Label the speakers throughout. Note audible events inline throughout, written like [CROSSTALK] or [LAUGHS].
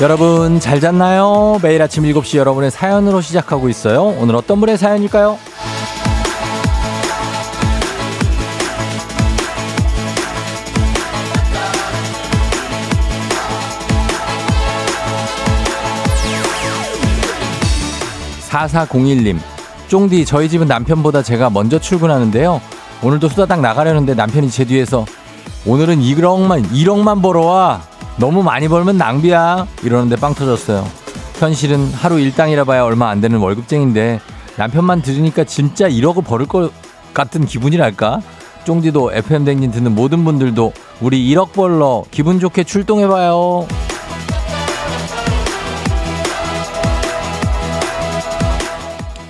Speaker 1: 여러분 잘 잤나요? 매일 아침 7시 여러분의 사연으로 시작하고 있어요. 오늘 어떤 분의 사연일까요? 4401님, 쫑디, 저희 집은 남편보다 제가 먼저 출근하는데요. 오늘도 수다닥 나가려는데 남편이 제 뒤에서 오늘은 1억만, 1억만 벌어와. 너무 많이 벌면 낭비야. 이러는데 빵 터졌어요. 현실은 하루 일당이라 봐야 얼마 안 되는 월급쟁인데 남편만 들으니까 진짜 1억을 벌을 것 같은 기분이랄까? 쫑디도 FM 댕진 듣는 모든 분들도 우리 1억 벌러 기분 좋게 출동해봐요.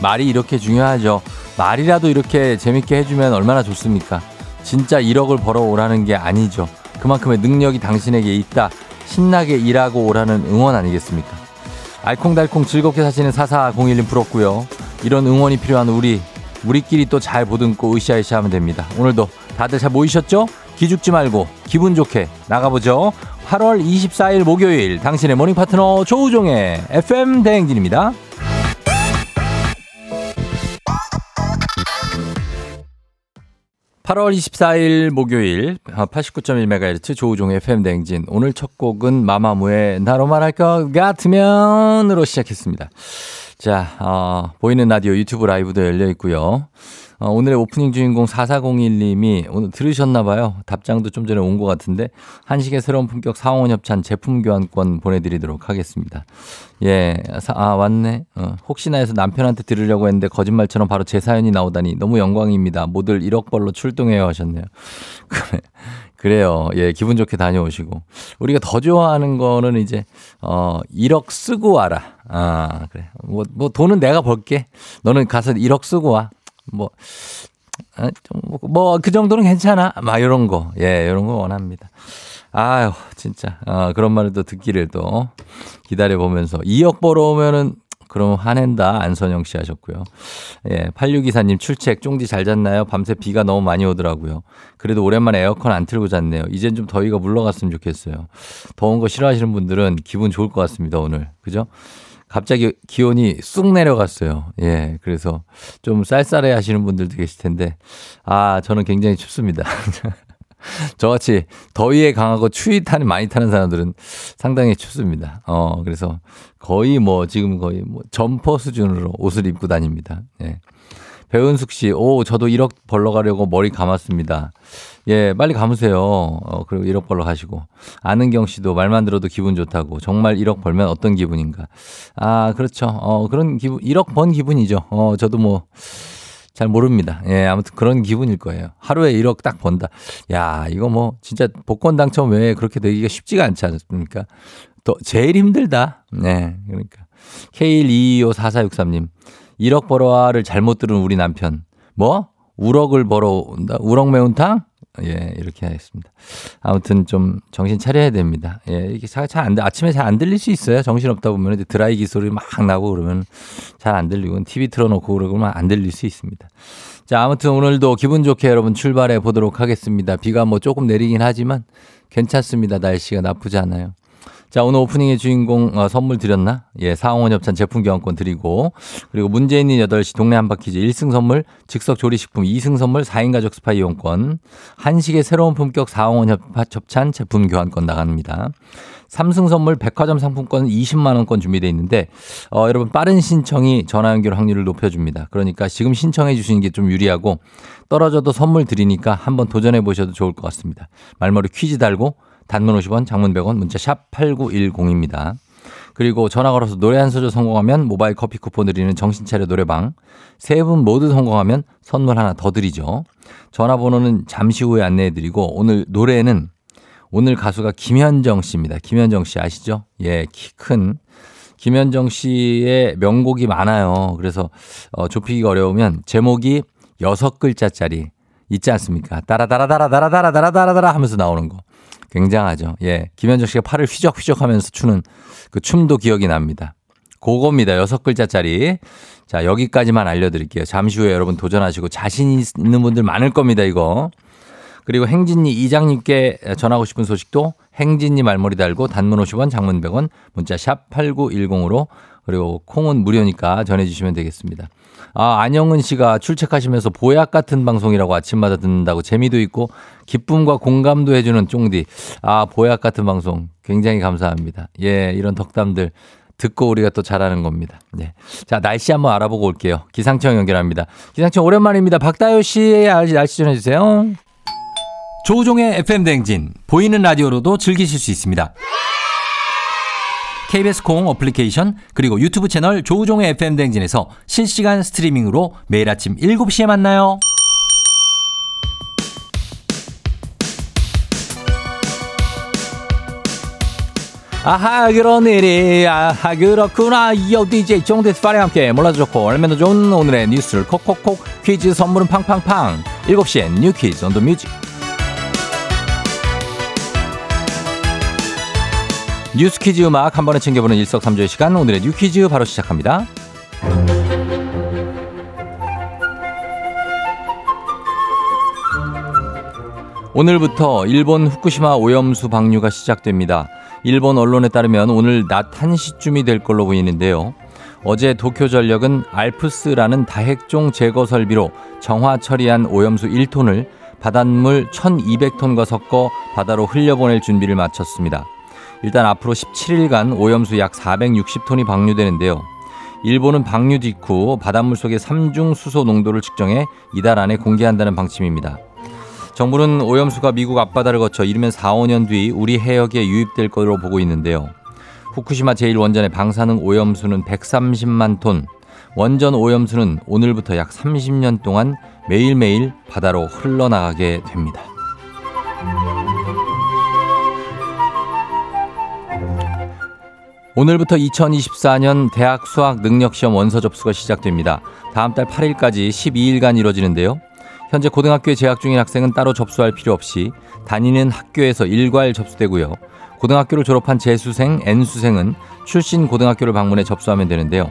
Speaker 1: 말이 이렇게 중요하죠. 말이라도 이렇게 재밌게 해주면 얼마나 좋습니까? 진짜 1억을 벌어오라는 게 아니죠. 그만큼의 능력이 당신에게 있다. 신나게 일하고 오라는 응원 아니겠습니까? 알콩달콩 즐겁게 사시는 4401님 부럽고요. 이런 응원이 필요한 우리, 우리끼리 또 잘 보듬고 으쌰으쌰 하면 됩니다. 오늘도 다들 잘 모이셨죠? 기죽지 말고 기분 좋게 나가보죠. 8월 24일 목요일 당신의 morning 파트너 조우종의 FM 대행진입니다. 8월 24일 목요일 89.1MHz 조우종의 FM 대행진 오늘 첫 곡은 마마무의 나로 말할 것 같으면으로 시작했습니다. 자, 어, 보이는 라디오 유튜브 라이브도 열려 있고요. 어, 오늘의 오프닝 주인공 4401님이 오늘 들으셨나봐요. 답장도 좀 전에 온 것 같은데, 한식의 새로운 품격 사원 협찬 제품 교환권 보내드리도록 하겠습니다. 예, 아, 왔네. 어, 혹시나 해서 남편한테 들으려고 했는데 거짓말처럼 바로 제 사연이 나오다니 너무 영광입니다. 모두 1억 벌로 출동해요 하셨네요. [LAUGHS] 그래. 그래요. 예, 기분 좋게 다녀오시고. 우리가 더 좋아하는 거는 이제, 어, 1억 쓰고 와라. 아, 그래. 뭐, 뭐, 돈은 내가 벌게. 너는 가서 1억 쓰고 와. 뭐, 아, 뭐, 그 정도는 괜찮아. 막 이런 거. 예, 이런 거 원합니다. 아유, 진짜. 어, 그런 말을 또 듣기를 또 기다려보면서 2억 벌어오면은 그럼 화낸다. 안선영 씨 하셨고요. 예, 8624님 출첵 쫑디 잘 잤나요? 밤새 비가 너무 많이 오더라고요. 그래도 오랜만에 에어컨 안 틀고 잤네요. 이젠 좀 더위가 물러갔으면 좋겠어요. 더운 거 싫어하시는 분들은 기분 좋을 것 같습니다, 오늘. 그죠? 갑자기 기온이 쑥 내려갔어요. 예, 그래서 좀 쌀쌀해 하시는 분들도 계실 텐데, 아, 저는 굉장히 춥습니다. [LAUGHS] 저같이 더위에 강하고 추위 타는 많이 타는 사람들은 상당히 춥습니다. 어, 그래서 거의 뭐 지금 거의 뭐 점퍼 수준으로 옷을 입고 다닙니다. 예. 배은숙 씨, 오, 저도 1억 벌러 가려고 머리 감았습니다. 예, 빨리 감으세요. 어, 그리고 1억 벌러 가시고. 아는경 씨도 말만 들어도 기분 좋다고. 정말 1억 벌면 어떤 기분인가. 아, 그렇죠. 어, 그런 기분, 1억 번 기분이죠. 어, 저도 뭐, 잘 모릅니다. 예, 아무튼 그런 기분일 거예요. 하루에 1억 딱 번다. 야, 이거 뭐 진짜 복권 당첨 외에 그렇게 되기가 쉽지가 않지 않습니까? 또 제일 힘들다. 네, 그러니까. K1225443님. 1억 벌어와를 잘못 들은 우리 남편. 뭐? 우럭을 벌어온다? 우럭 매운탕? 예, 이렇게 하겠습니다. 아무튼 좀 정신 차려야 됩니다. 예, 이게 잘 안, 아침에 잘 안 들릴 수 있어요. 정신 없다 보면 드라이기 소리 막 나고 그러면 잘 안 들리고 TV 틀어놓고 그러면 안 들릴 수 있습니다. 자, 아무튼 오늘도 기분 좋게 여러분 출발해 보도록 하겠습니다. 비가 뭐 조금 내리긴 하지만 괜찮습니다. 날씨가 나쁘지 않아요. 자, 오늘 오프닝의 주인공 어, 선물 드렸나? 예, 사홍원 협찬 제품 교환권 드리고 그리고 있는 8시 동네 한바퀴즈 1승 선물 즉석 조리식품 2승 선물 4인 가족 스파 이용권 한식의 새로운 품격 사홍원 협찬 제품 교환권 나갑니다. 3승 선물 백화점 상품권 20만 원권 준비되어 있는데 어, 여러분 빠른 신청이 전화 연결 확률을 높여줍니다. 그러니까 지금 신청해 주시는 게 좀 유리하고 떨어져도 선물 드리니까 한번 도전해 보셔도 좋을 것 같습니다. 말머리 퀴즈 달고 단문 50원, 장문 100원, 문자 샵 8910입니다. 그리고 전화 걸어서 노래 한 소절 성공하면 모바일 커피 쿠폰 드리는 정신차려 노래방. 세 분 모두 성공하면 선물 하나 더 드리죠. 전화번호는 잠시 후에 안내해 드리고 오늘 노래는 오늘 가수가 김현정 씨입니다. 김현정 씨 아시죠? 예, 키 큰. 김현정 씨의 명곡이 많아요. 그래서 어, 좁히기가 어려우면 제목이 여섯 글자짜리 있지 않습니까? 따라따라따라따라따라따라따라 하면서 나오는 거. 굉장하죠. 예. 김현정 씨가 팔을 휘적휘적 하면서 추는 그 춤도 기억이 납니다. 그겁니다. 여섯 글자짜리. 자, 여기까지만 알려드릴게요. 잠시 후에 여러분 도전하시고 자신 있는 분들 많을 겁니다, 이거. 그리고 행진이 이장님께 전하고 싶은 소식도 행진이 말머리 달고 단문 50원 장문 100원 문자 샵 8910으로 그리고 콩은 무료니까 전해주시면 되겠습니다. 아, 안영은 씨가 출첵하시면서 보약 같은 방송이라고 아침마다 듣는다고 재미도 있고 기쁨과 공감도 해주는 쫑디. 아, 보약 같은 방송 굉장히 감사합니다. 예, 이런 덕담들 듣고 우리가 또 잘하는 겁니다. 예. 자, 날씨 한번 알아보고 올게요. 기상청 연결합니다. 기상청 오랜만입니다. 박다효 씨 날씨 전해주세요. 조종의 FM 댕진 보이는 라디오로도 즐기실 수 있습니다. KBS 콩 어플리케이션 그리고 유튜브 채널 조우종의 FM 대행진에서 실시간 스트리밍으로 매일 아침 7시에 만나요. 아하 그런 일이. 아하 그렇구나. 요 DJ 종대스 파리 함께 몰라도 좋고 얼마나 좋은 오늘의 뉴스를 콕콕콕 퀴즈 선물은 팡팡팡. 7시엔 New Quiz on the Music 뉴스 퀴즈 음악 한 번에 챙겨보는 일석삼조의 시간 오늘의 New Quiz 바로 시작합니다. 오늘부터 일본 후쿠시마 오염수 방류가 시작됩니다. 일본 언론에 따르면 오늘 낮 1시쯤이 될 걸로 보이는데요. 어제 도쿄전력은 알프스라는 다핵종 제거 설비로 정화 처리한 오염수 1톤을 바닷물 1200톤과 섞어 바다로 흘려보낼 준비를 마쳤습니다. 일단 앞으로 17일간 오염수 약 460톤이 방류되는데요. 일본은 방류 직후 바닷물 속의 삼중 수소 농도를 측정해 이달 안에 공개한다는 방침입니다. 정부는 오염수가 미국 앞바다를 거쳐 이르면 4, 5년 뒤 우리 해역에 유입될 것으로 보고 있는데요. 후쿠시마 제1원전의 방사능 오염수는 130만 톤, 원전 오염수는 오늘부터 약 30년 동안 매일매일 바다로 흘러나가게 됩니다. 오늘부터 2024년 대학 수학 능력시험 원서 접수가 시작됩니다. 다음 달 8일까지 12일간 이뤄지는데요. 현재 고등학교에 재학 중인 학생은 따로 접수할 필요 없이 다니는 학교에서 일괄 접수되고요. 고등학교를 졸업한 재수생, N수생은 출신 고등학교를 방문해 접수하면 되는데요.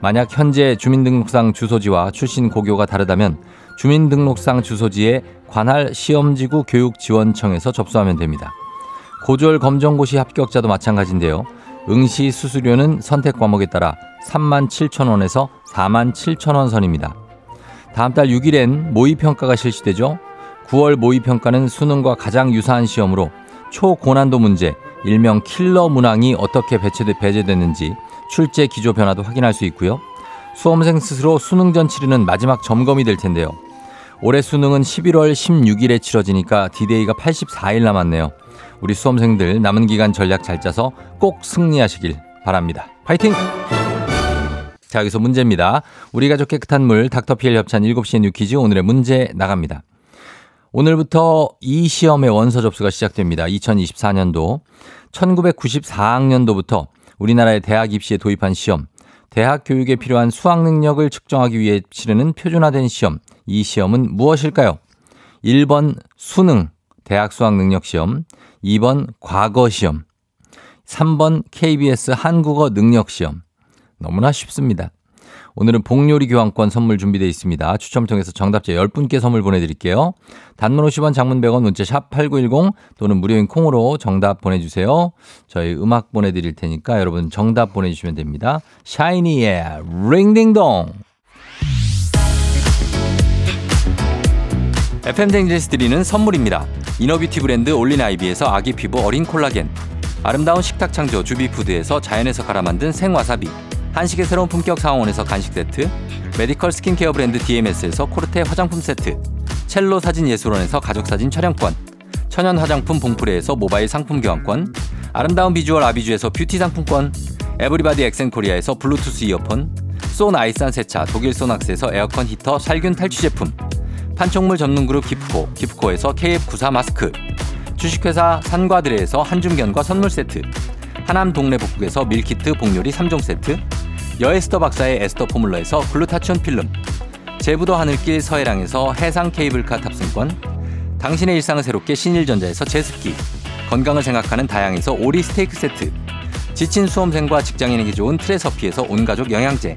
Speaker 1: 만약 현재 주민등록상 주소지와 출신 고교가 다르다면 주민등록상 주소지에 관할 시험지구 교육지원청에서 접수하면 됩니다. 고졸 검정고시 합격자도 마찬가지인데요. 응시 수수료는 선택 과목에 따라 3만 7천 원에서 4만 7천 원 선입니다. 다음 달 6일엔 모의평가가 실시되죠. 9월 모의평가는 수능과 가장 유사한 시험으로 초고난도 문제, 일명 킬러 문항이 어떻게 배제됐는지 출제 기조 변화도 확인할 수 있고요. 수험생 스스로 수능 전 치르는 마지막 점검이 될 텐데요. 올해 수능은 11월 16일에 치러지니까 디데이가 84일 남았네요. 우리 수험생들 남은 기간 전략 잘 짜서 꼭 승리하시길 바랍니다. 파이팅! 자, 여기서 문제입니다. 우리 가족 깨끗한 물 닥터피엘 협찬 7시에 New Quiz 오늘의 문제 나갑니다. 오늘부터 이 시험의 원서 접수가 시작됩니다. 2024년도 1994학년도부터 우리나라의 대학 입시에 도입한 시험 대학 교육에 필요한 수학 능력을 측정하기 위해 치르는 표준화된 시험. 이 시험은 무엇일까요? 1번 수능 대학 수학 능력 시험, 2번 과거 시험, 3번 KBS 한국어 능력 시험. 너무나 쉽습니다. 오늘은 복요리 교환권 선물 준비되어 있습니다. 추첨 통해서 정답자 10분께 선물 보내드릴게요. 단문 50원 장문 100원 문자 샵 8910 또는 무료인 콩으로 정답 보내주세요. 저희 음악 보내드릴 테니까 여러분 정답 보내주시면 됩니다. 샤이니의 링딩동 FM 대행진에서 드리는 선물입니다. inner beauty 브랜드 올린 아이비에서 아기 피부 어린 콜라겐 아름다운 식탁 창조 주비푸드에서 자연에서 갈아 만든 생와사비 한식의 새로운 품격 상황원에서 간식 세트 메디컬 스킨케어 브랜드 DMS에서 코르테 화장품 세트 첼로 사진 예술원에서 가족사진 촬영권 천연 화장품 봉프레에서 모바일 상품 교환권 아름다운 비주얼 아비주에서 뷰티 상품권 everybody 엑센코리아에서 블루투스 이어폰 소 나이산 세차 독일 소낙스에서 에어컨 히터 살균 탈취 제품 판촉물 전문 그룹 기프코 기프코에서 KF94 마스크 주식회사 산과드레에서 한줌견과 선물 세트 하남 동네 복국에서 밀키트 복요리 3종 세트 여에스터 박사의 에스터 포뮬러에서 글루타치온 필름 제부도 하늘길 서해랑에서 해상 케이블카 탑승권 당신의 일상을 새롭게 신일전자에서 제습기 건강을 생각하는 다양에서 오리 스테이크 세트 지친 수험생과 직장인에게 좋은 트레서피에서 온가족 영양제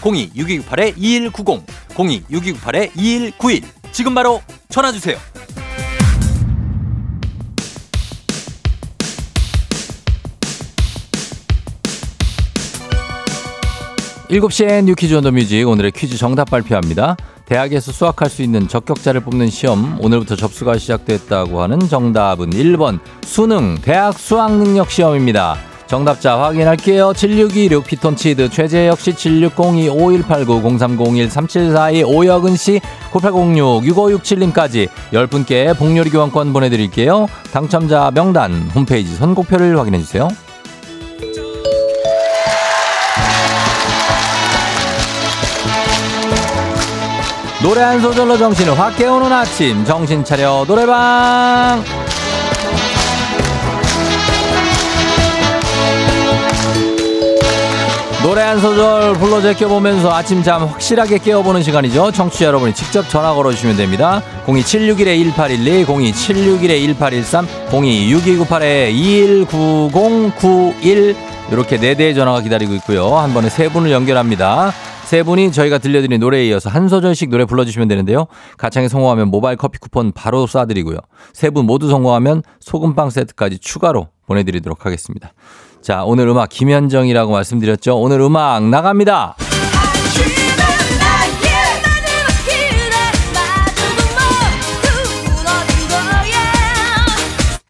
Speaker 1: 02-6298-2190 02-6298-2191 지금 바로 전화주세요. 7시엔 You Quiz on the Music 오늘의 퀴즈 정답 발표합니다. 대학에서 수학할 수 있는 적격자를 뽑는 시험 오늘부터 접수가 시작됐다고 하는 정답은 1번 수능 대학 수학능력 시험입니다. 정답자 확인할게요. 7626 피톤치드 최재혁 씨 7602 5189 0301 3742 오여근 씨9806 6567님까지 10분께 복요리 교환권 보내드릴게요. 당첨자 명단 홈페이지 선곡표를 확인해주세요. 노래 한 소절로 정신을 확 깨우는 아침 정신 차려 노래방 노래 한 소절 불러 제껴보면서 아침 잠 확실하게 깨워보는 시간이죠. 청취자 여러분이 직접 전화 걸어주시면 됩니다. 02761-1812, 02761-1813, 026298-219091 이렇게 네 대의 전화가 기다리고 있고요. 한 번에 세 분을 연결합니다. 세 분이 저희가 들려드린 노래에 이어서 한 소절씩 노래 불러주시면 되는데요. 가창에 성공하면 모바일 커피 쿠폰 바로 쏴드리고요. 세 분 모두 성공하면 소금빵 세트까지 추가로 보내드리도록 하겠습니다. 자, 오늘 음악 김현정이라고 말씀드렸죠. 오늘 음악 나갑니다.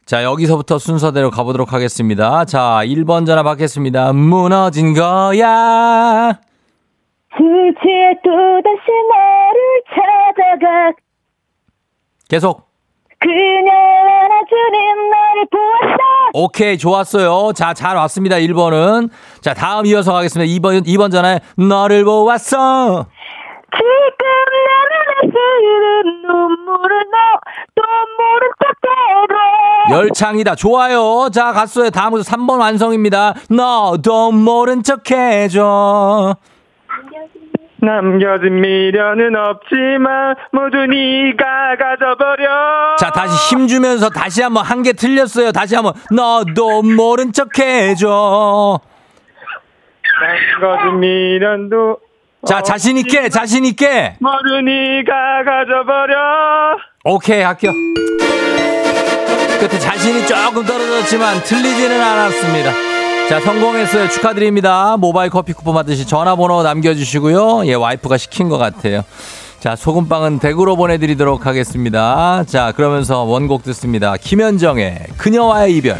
Speaker 1: 자, 여기서부터 순서대로 가보도록 하겠습니다. 자, 1번 전화 받겠습니다. 무너진 거야.
Speaker 2: 술 취해 또다시 너를 찾아가
Speaker 1: 계속.
Speaker 2: 그녀 안아주는 너를 보았어
Speaker 1: 오케이, 좋았어요. 자, 잘 왔습니다. 1번은. 자, 다음 이어서 가겠습니다. 2번, 2번 전화에 너를 보았어.
Speaker 2: 지금 내 눈에 흐르는 눈물을 너또 모른 척해도
Speaker 1: 열창이다. 좋아요. 자, 갔어요. 다음으로 3번 완성입니다. 너도 모른 척 해줘.
Speaker 3: 남겨진 미련은 없지만 모두 네가 가져버려.
Speaker 1: 자, 다시 힘 주면서 다시 한번 한 개 틀렸어요. 다시 한번 너도 모른 척 해줘.
Speaker 3: 남겨진 미련도
Speaker 1: 자, 자신 있게, 자신 있게.
Speaker 3: 모두 네가 가져버려.
Speaker 1: 오케이, 합격. 끝에 자신이 조금 떨어졌지만 틀리지는 않았습니다. 자, 성공했어요. 축하드립니다. 모바일 커피 쿠폰 받으시 전화번호 남겨주시고요. 예, 와이프가 시킨 것 같아요. 자, 소금빵은 댁으로 보내드리도록 하겠습니다. 자, 그러면서 원곡 듣습니다. 김현정의 그녀와의 이별.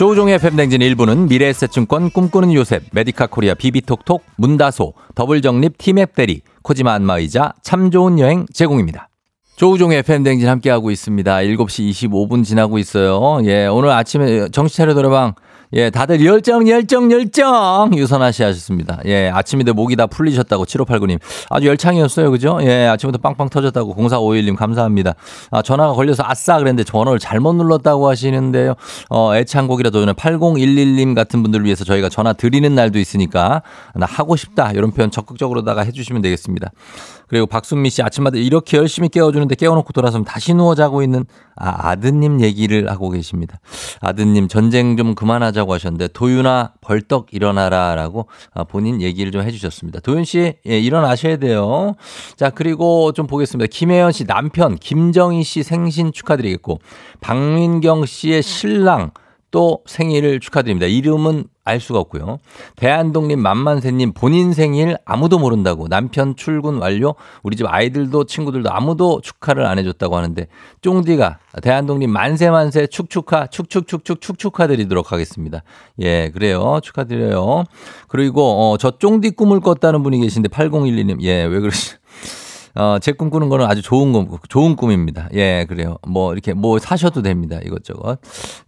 Speaker 1: 조우종의 FM댕진 1부는 미래에셋증권 꿈꾸는 요셉, 메디카 코리아 비비톡톡, 문다소, 더블정립 티맵 대리, 코지마 안마의자, 참 좋은 여행 제공입니다. 조우종의 FM댕진 함께하고 있습니다. 7시 25분 지나고 있어요. 예, 오늘 아침에 정신차려 노래방 예, 다들 열정, 열정, 열정! 유선아 씨 하셨습니다. 예, 아침인데 목이 다 풀리셨다고 7589님. 아주 열창이었어요. 그죠? 예, 아침부터 빵빵 터졌다고 0451님 감사합니다. 아, 전화가 걸려서 아싸 그랬는데 전화를 잘못 눌렀다고 하시는데요. 어, 애창곡이라도 오늘 8011님 같은 분들을 위해서 저희가 전화 드리는 날도 있으니까 나 하고 싶다. 이런 표현 적극적으로다가 해주시면 되겠습니다. 그리고 박순미 씨 아침마다 이렇게 열심히 깨워주는데 깨워놓고 돌아서면 다시 누워 자고 있는 아, 아드님 얘기를 하고 계십니다. 아드님 전쟁 좀 그만하자고 하셨는데 도윤아 벌떡 일어나라라고 아, 본인 얘기를 좀 해주셨습니다. 도윤 씨 예, 일어나셔야 돼요. 자 그리고 좀 보겠습니다. 김혜연 씨 남편 김정희 씨 생신 축하드리겠고 박민경 씨의 신랑 또 생일을 축하드립니다. 이름은 알 수가 없고요. 대한독립 만만세님 본인 생일 아무도 모른다고 남편 출근 완료 우리 집 아이들도 친구들도 아무도 축하를 안 해줬다고 하는데 쫑디가 대한독립 만세 만세 축축하 축축축축 축축하드리도록 하겠습니다. 예 그래요 축하드려요. 그리고 어, 저 쫑디 꿈을 꿨다는 분이 계신데 8012님 예 왜 그러시 어, 제 꿈꾸는 거는 아주 좋은 꿈, 좋은 꿈입니다. 예, 그래요. 뭐, 이렇게 뭐 사셔도 됩니다. 이것저것.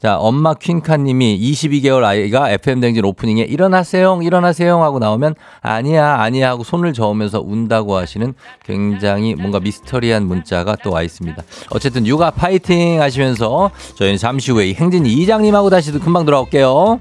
Speaker 1: 자, 엄마 퀸카 님이 22개월 아이가 FM댕진 오프닝에 일어나세요, 일어나세요 하고 나오면 아니야, 아니야 하고 손을 저으면서 운다고 하시는 굉장히 뭔가 미스터리한 문자가 또 와 있습니다. 어쨌든 육아 파이팅 하시면서 저희는 잠시 후에 이 행진이 이장님하고 다시 금방 돌아올게요.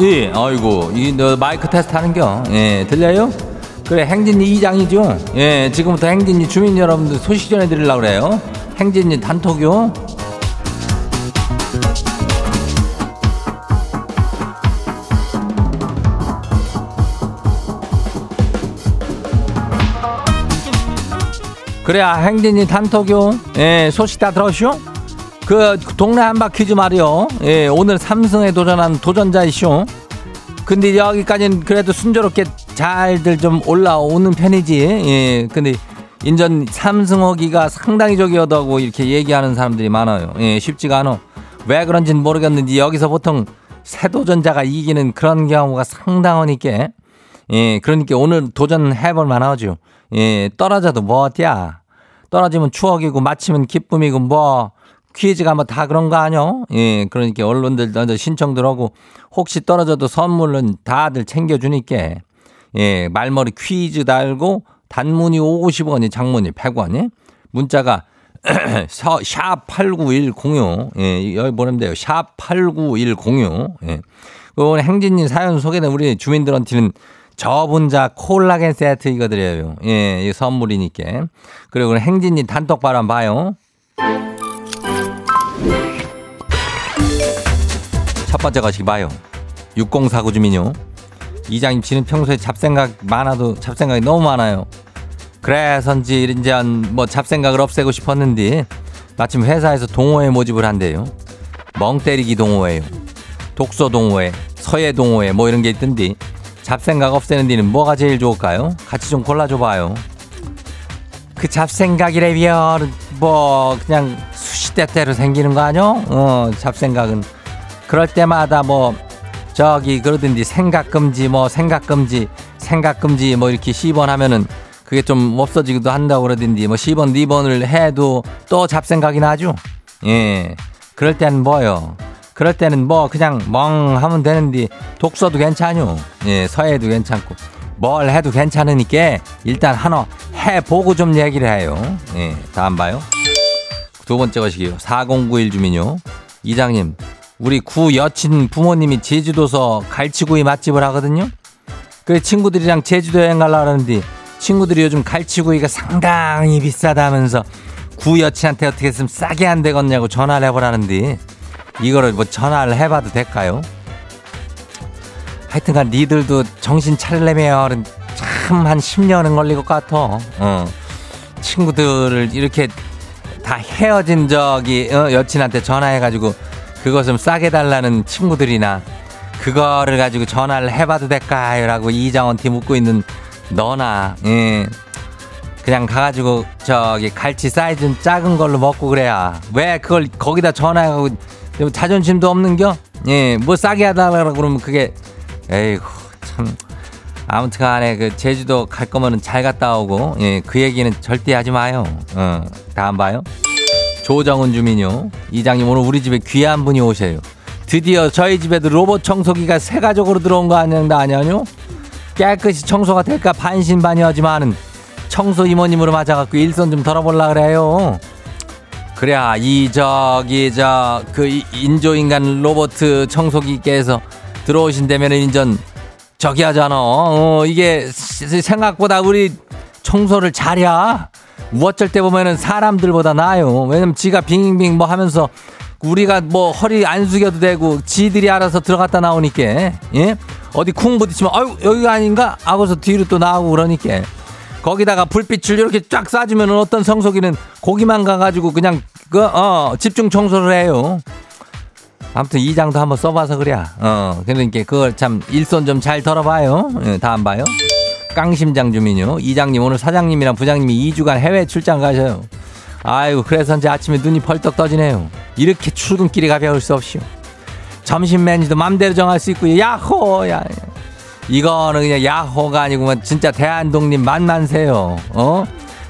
Speaker 1: 예, 아이고, 이, 너 마이크 테스트 하는겨? 예, 들려요? 그래, 행진이 이장이죠? 예, 지금부터 행진이 주민 여러분들 소식 전해드리려고 그래요. 행진이 단톡요? 그래야 행진이 단톡요? 예, 소식 다 들었쇼? 그 동네 한바퀴즈 말이요. 예, 오늘 삼성에 도전한 도전자이쇼. 근데 여기까지는 그래도 순조롭게 잘들 좀 올라오는 편이지. 예, 근데 인전 삼승호기가 상당히 저기 하다고 이렇게 얘기하는 사람들이 많아요. 예, 쉽지가 않아. 왜 그런지는 모르겠는데 여기서 보통 새 도전자가 이기는 그런 경우가 상당하니까. 예, 그러니까 오늘 도전해볼 만하죠. 예, 떨어져도 뭐 어때야. 떨어지면 추억이고 마치면 기쁨이고 뭐 퀴즈가 뭐 다 그런 거 아니요? 예, 그러니까 언론들 먼저 신청들 하고 혹시 떨어져도 선물은 다들 챙겨주니까 예, 말머리 퀴즈 달고 단문이 50원이 장문이 100원이 문자가 [CLEARS THROAT] 샵8910 예, 여기 보내면 돼요. 샵8910 예. 오늘 행진님 사연 소개된 우리 주민들한테는 저분자 콜라겐 세트 이거 드려요. 예, 이 선물이니까. 그리고 행진님 단톡방 한번 봐요. 첫 번째 거시기 봐요. 6049 주민요. 이장님 씨는 평소에 잡생각 많아도 잡생각이 너무 많아요. 그래서인지 이제 뭐 잡생각을 없애고 싶었는데 마침 회사에서 동호회 모집을 한대요. 멍 때리기 동호회요. 독서 동호회, 서예 동호회 뭐 이런 게 있던데 잡생각 없애는 데는 뭐가 제일 좋을까요? 같이 좀 골라줘봐요. 그 잡생각이라면 뭐 그냥 수시때때로 생기는 거 아니요? 어 잡생각은 그럴 때마다 뭐 저기 그러던데 생각 금지 뭐 생각 금지 생각 금지 뭐 이렇게 10번 하면은 그게 좀 없어지기도 한다고 그러던데 뭐 10번 2번을 해도 또 잡생각이 나죠? 예. 그럴 때는 뭐요? 그럴 때는 뭐 그냥 멍 하면 되는데 독서도 괜찮요. 예, 서예도 괜찮고 뭘 해도 괜찮으니까 일단 하나 해보고 좀 얘기를 해요. 예, 다음 봐요. 두 번째 것이요. 4091 주민요. 이장님, 우리 구 여친 부모님이 제주도서 갈치구이 맛집을 하거든요. 그 친구들이랑 제주도 여행 가려고 하는데 친구들이 요즘 갈치구이가 상당히 비싸다면서 구 여친한테 어떻게 했으면 싸게 안 되겠냐고 전화를 해보라는데 이거를 뭐 전화를 해봐도 될까요? 하여튼간 니들도 정신 차리려면 참 한 10년은 걸릴 것 같아. 어. 친구들을 이렇게 다 헤어진 적이 어, 여친한테 전화해가지고 그것 좀 싸게 달라는 친구들이나 그거를 가지고 전화를 해봐도 될까요? 라고 이장원티 묻고 있는 너나 예. 그냥 가가지고 저기 갈치 사이즈는 작은 걸로 먹고 그래야 왜 그걸 거기다 전화하고 자존심도 없는겨? 예, 뭐 싸게 하달라고 그러면 그게 에이구 참 아무튼 간에 그 제주도 갈 거면은 잘 갔다 오고 예, 그 얘기는 절대 하지 마요. 어, 다음 봐요. 조정훈 주민요. 이장님 오늘 우리 집에 귀한 분이 오셔요. 드디어 저희 집에도 로봇 청소기가 새 가족으로 들어온 거 아닌가 아니요? 깨끗이 청소가 될까 반신반의하지만은 청소 이모님으로 맞아갖고 일손 좀 덜어볼라 그래요. 그래야 이 저기 저 그 인조인간 로봇 청소기께서 들어오신다면 인전 저기 하잖아. 어, 이게 생각보다 우리 청소를 잘 해. 어쩔 때 보면은 사람들보다 나아요. 왜냐면 지가 빙빙 뭐 하면서 우리가 뭐 허리 안 숙여도 되고 지들이 알아서 들어갔다 나오니까 예? 어디 쿵 부딪히면 아유 여기가 아닌가 하고서 뒤로 또 나오고 그러니까 거기다가 불빛을 이렇게 쫙 쏴주면 어떤 성소기는 고기만 가가지고 그냥 그 어 집중 청소를 해요. 아무튼 이 장도 한번 써봐서 그래. 어 그러니까 그걸 참 일손 좀 잘 덜어봐요. 예, 다안 봐요. 깡심장 주민요. 이장님 오늘 사장님이랑 부장님이 2주간 해외 출장 가셔요. 아이고 그래서 이제 아침에 눈이 벌떡 떠지네요. 이렇게 출근길이 가벼울 수 없이요. 점심 메뉴도 맘대로 정할 수 있고요. 야호! 야. 이거는 그냥 야호가 아니고 뭐 진짜 대한독립 만만세요. 어?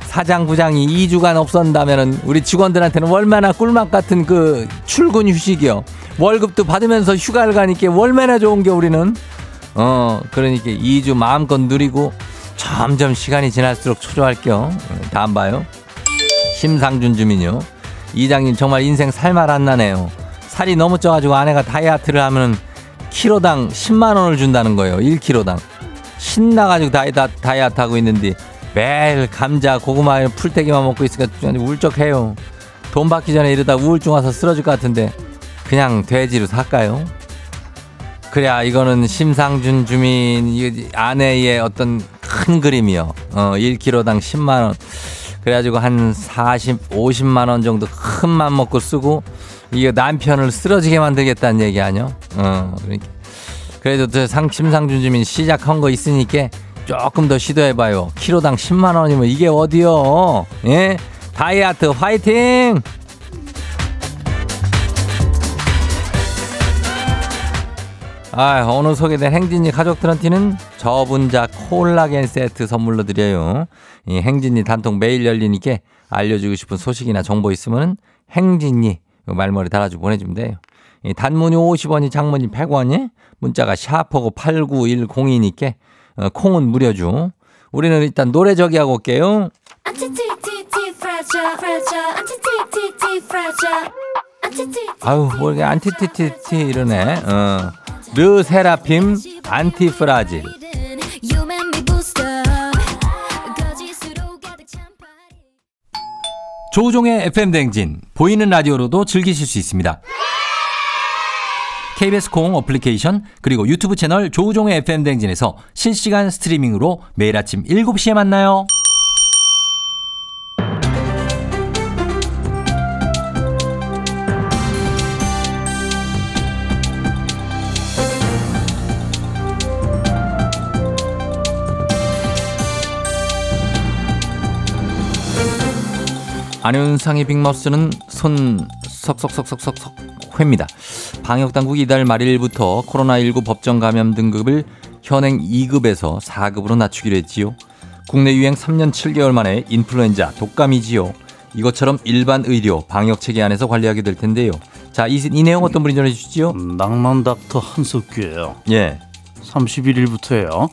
Speaker 1: 사장 부장이 2주간 없었다면은 우리 직원들한테는 얼마나 꿀맛 같은 그 출근 휴식이요. 월급도 받으면서 휴가를 가니까 얼마나 좋은 게 우리는. 어, 그러니까 2주 마음껏 누리고 점점 시간이 지날수록 초조할게요. 다음 봐요. 심상준 주민요. 이장님 정말 인생 살말 안 나네요. 살이 너무 쪄가지고 아내가 다이어트를 하면 키로당 10만 원을 준다는 거예요. 1키로당. 신나가지고 다이다, 다이어트 하고 있는데 매일 감자, 고구마, 풀떼기만 먹고 있으니까 울적해요. 돈 받기 전에 이러다 우울증 와서 쓰러질 것 같은데 그냥 돼지로 살까요? 그래야 이거는 심상준 주민 아내의 어떤 큰 그림이요. 어, 1kg당 10만 원. 그래가지고 한 40, 50만 원 정도 큰 맘 먹고 쓰고 이게 남편을 쓰러지게 만들겠다는 얘기 아니요? 어, 그러니까. 그래도 저 상, 심상준 주민 시작한 거 있으니까 조금 더 시도해봐요. 키로당 10만 원이면 이게 어디요? 예? 다이어트 화이팅! 아, 오늘 소개된 행진이 가족들한테는 저분자 콜라겐 세트 선물로 드려요. 이 행진이 단통 매일 열리니까 알려주고 싶은 소식이나 정보 있으면 행진이 말머리 달아주고 보내주면 돼요. 이 단문이 50원이 장문이 100원이 문자가 샤퍼고 89102니까 어, 콩은 무료죠. 우리는 일단 노래 저기 하고 올게요. 아유, 뭐 이게 안티티티티 이러네. 어. 르세라핌 안티프라질. 조우종의 FM 댕진 보이는 라디오로도 즐기실 수 있습니다. KBS 콩 어플리케이션 그리고 유튜브 채널 조우종의 FM 댕진에서 실시간 스트리밍으로 매일 아침 7시에 만나요. 안윤상의 빅마우스는 손 석석석석석석 회입니다. 방역당국이 이달 말일부터 코로나19 법정 감염 등급을 현행 2급에서 4급으로 낮추기로 했지요. 국내 유행 3년 7개월 만에 인플루엔자 독감이지요. 이것처럼 일반 의료 방역 체계 안에서 관리하게 될 텐데요. 자, 이, 이 내용 어떤 분이 전해 주시지요?
Speaker 4: 음, 낭만 닥터 한석규예요.
Speaker 1: 예.
Speaker 4: 31일부터예요.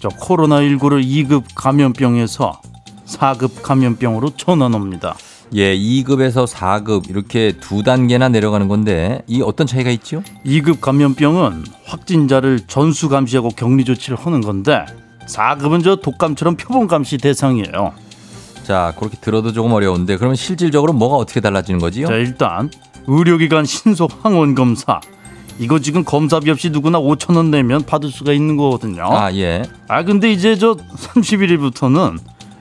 Speaker 4: 저 코로나19를 2급 감염병에서 4급 감염병으로 전환합니다.
Speaker 1: 예, 2급에서 4급 이렇게 두 단계나 내려가는 건데 이 어떤 차이가 있죠?
Speaker 4: 2급 감염병은 확진자를 전수 감시하고 격리 조치를 하는 건데 4급은 저 독감처럼 표본 감시 대상이에요.
Speaker 1: 자, 그렇게 들어도 조금 어려운데 그러면 실질적으로 뭐가 어떻게 달라지는 거지요?
Speaker 4: 자, 일단 의료기관 신속 항원 검사. 이거 지금 검사비 없이 누구나 5천 원 내면 받을 수가 있는 거거든요.
Speaker 1: 아, 예.
Speaker 4: 아 근데 이제 저 31일부터는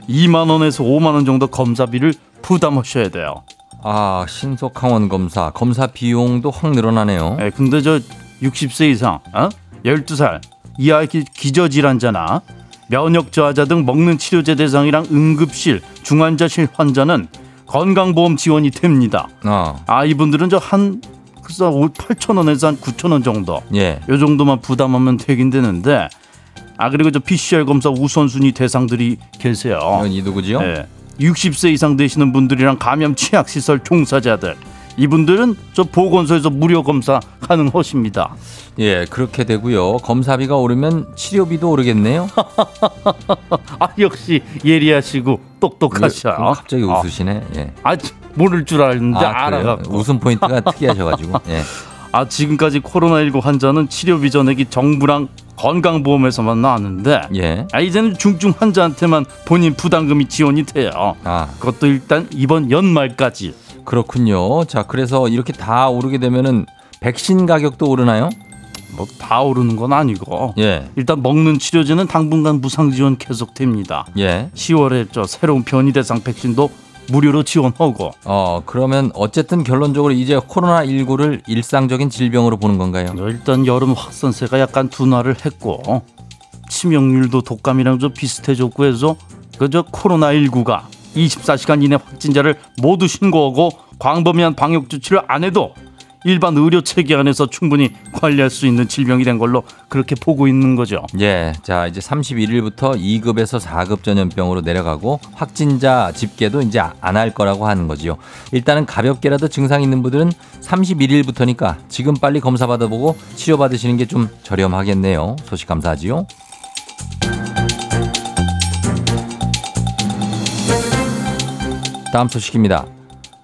Speaker 4: 2만 원에서 5만 원 정도 검사비를 부담하셔야 돼요.
Speaker 1: 아, 신속 항원 검사. 검사 비용도 확 늘어나네요.
Speaker 4: 예, 근데 저 60세 이상, 어? 12살 이하 기, 기저질환자나 면역 저하자 등 먹는 치료제 대상이랑 응급실, 중환자실 환자는 건강보험 지원이 됩니다.
Speaker 1: 어.
Speaker 4: 아 이분들은 저한 글쎄 8천 원에서 한 9천 원 정도,
Speaker 1: 예.
Speaker 4: 요 정도만 부담하면 되긴 되는데, 아 그리고 저 PCR 검사 우선순위 대상들이 계세요.
Speaker 1: 이 누구지요?
Speaker 4: 예. 60세 이상 되시는 분들이랑 감염 취약 시설 종사자들 이분들은 저 보건소에서 무료 검사 가능하십니다.
Speaker 1: 예, 그렇게 되고요. 검사비가 오르면 치료비도 오르겠네요. [LAUGHS]
Speaker 4: 아 역시 예리하시고 똑똑하셔.
Speaker 1: 그, 갑자기 웃으시네. 예.
Speaker 4: 아, 아 모를 줄 알았는데
Speaker 1: 아?
Speaker 4: 알아요.
Speaker 1: 웃음 포인트가 특이하셔가지고. [LAUGHS] 예.
Speaker 4: 아 지금까지 코로나19 환자는 치료비 전액이 정부랑 건강보험에서만 나왔는데
Speaker 1: 예.
Speaker 4: 아 이제는 중증 환자한테만 본인 부담금이 지원이 돼요.
Speaker 1: 아,
Speaker 4: 그것도 일단 이번 연말까지.
Speaker 1: 그렇군요. 자, 그래서 이렇게 다 오르게 되면은 백신 가격도 오르나요?
Speaker 4: 뭐 다 오르는 건 아니고
Speaker 1: 예.
Speaker 4: 일단 먹는 치료제는 당분간 무상 지원 계속됩니다.
Speaker 1: 예.
Speaker 4: 10월에 저 새로운 변이 대상 백신도 무료로 지원하고
Speaker 1: 어, 그러면 어쨌든 결론적으로 이제 코로나19를 일상적인 질병으로 보는 건가요?
Speaker 4: 일단 여름 확산세가 약간 둔화를 했고 치명률도 독감이랑 좀 비슷해졌고 해서 그저 코로나19가 24시간 이내 확진자를 모두 신고하고 광범위한 방역 조치를 안 해도 일반 의료 체계 안에서 충분히 관리할 수 있는 질병이 된 걸로 그렇게 보고 있는 거죠.
Speaker 1: 예. 자, 이제 31일부터 2급에서 4급 전염병으로 내려가고 확진자 집계도 이제 안 할 거라고 하는 거지요. 일단은 가볍게라도 증상 있는 분들은 31일부터니까 지금 빨리 검사 받아보고 치료 받으시는 게 좀 저렴하겠네요. 소식 감사하지요. 다음 소식입니다.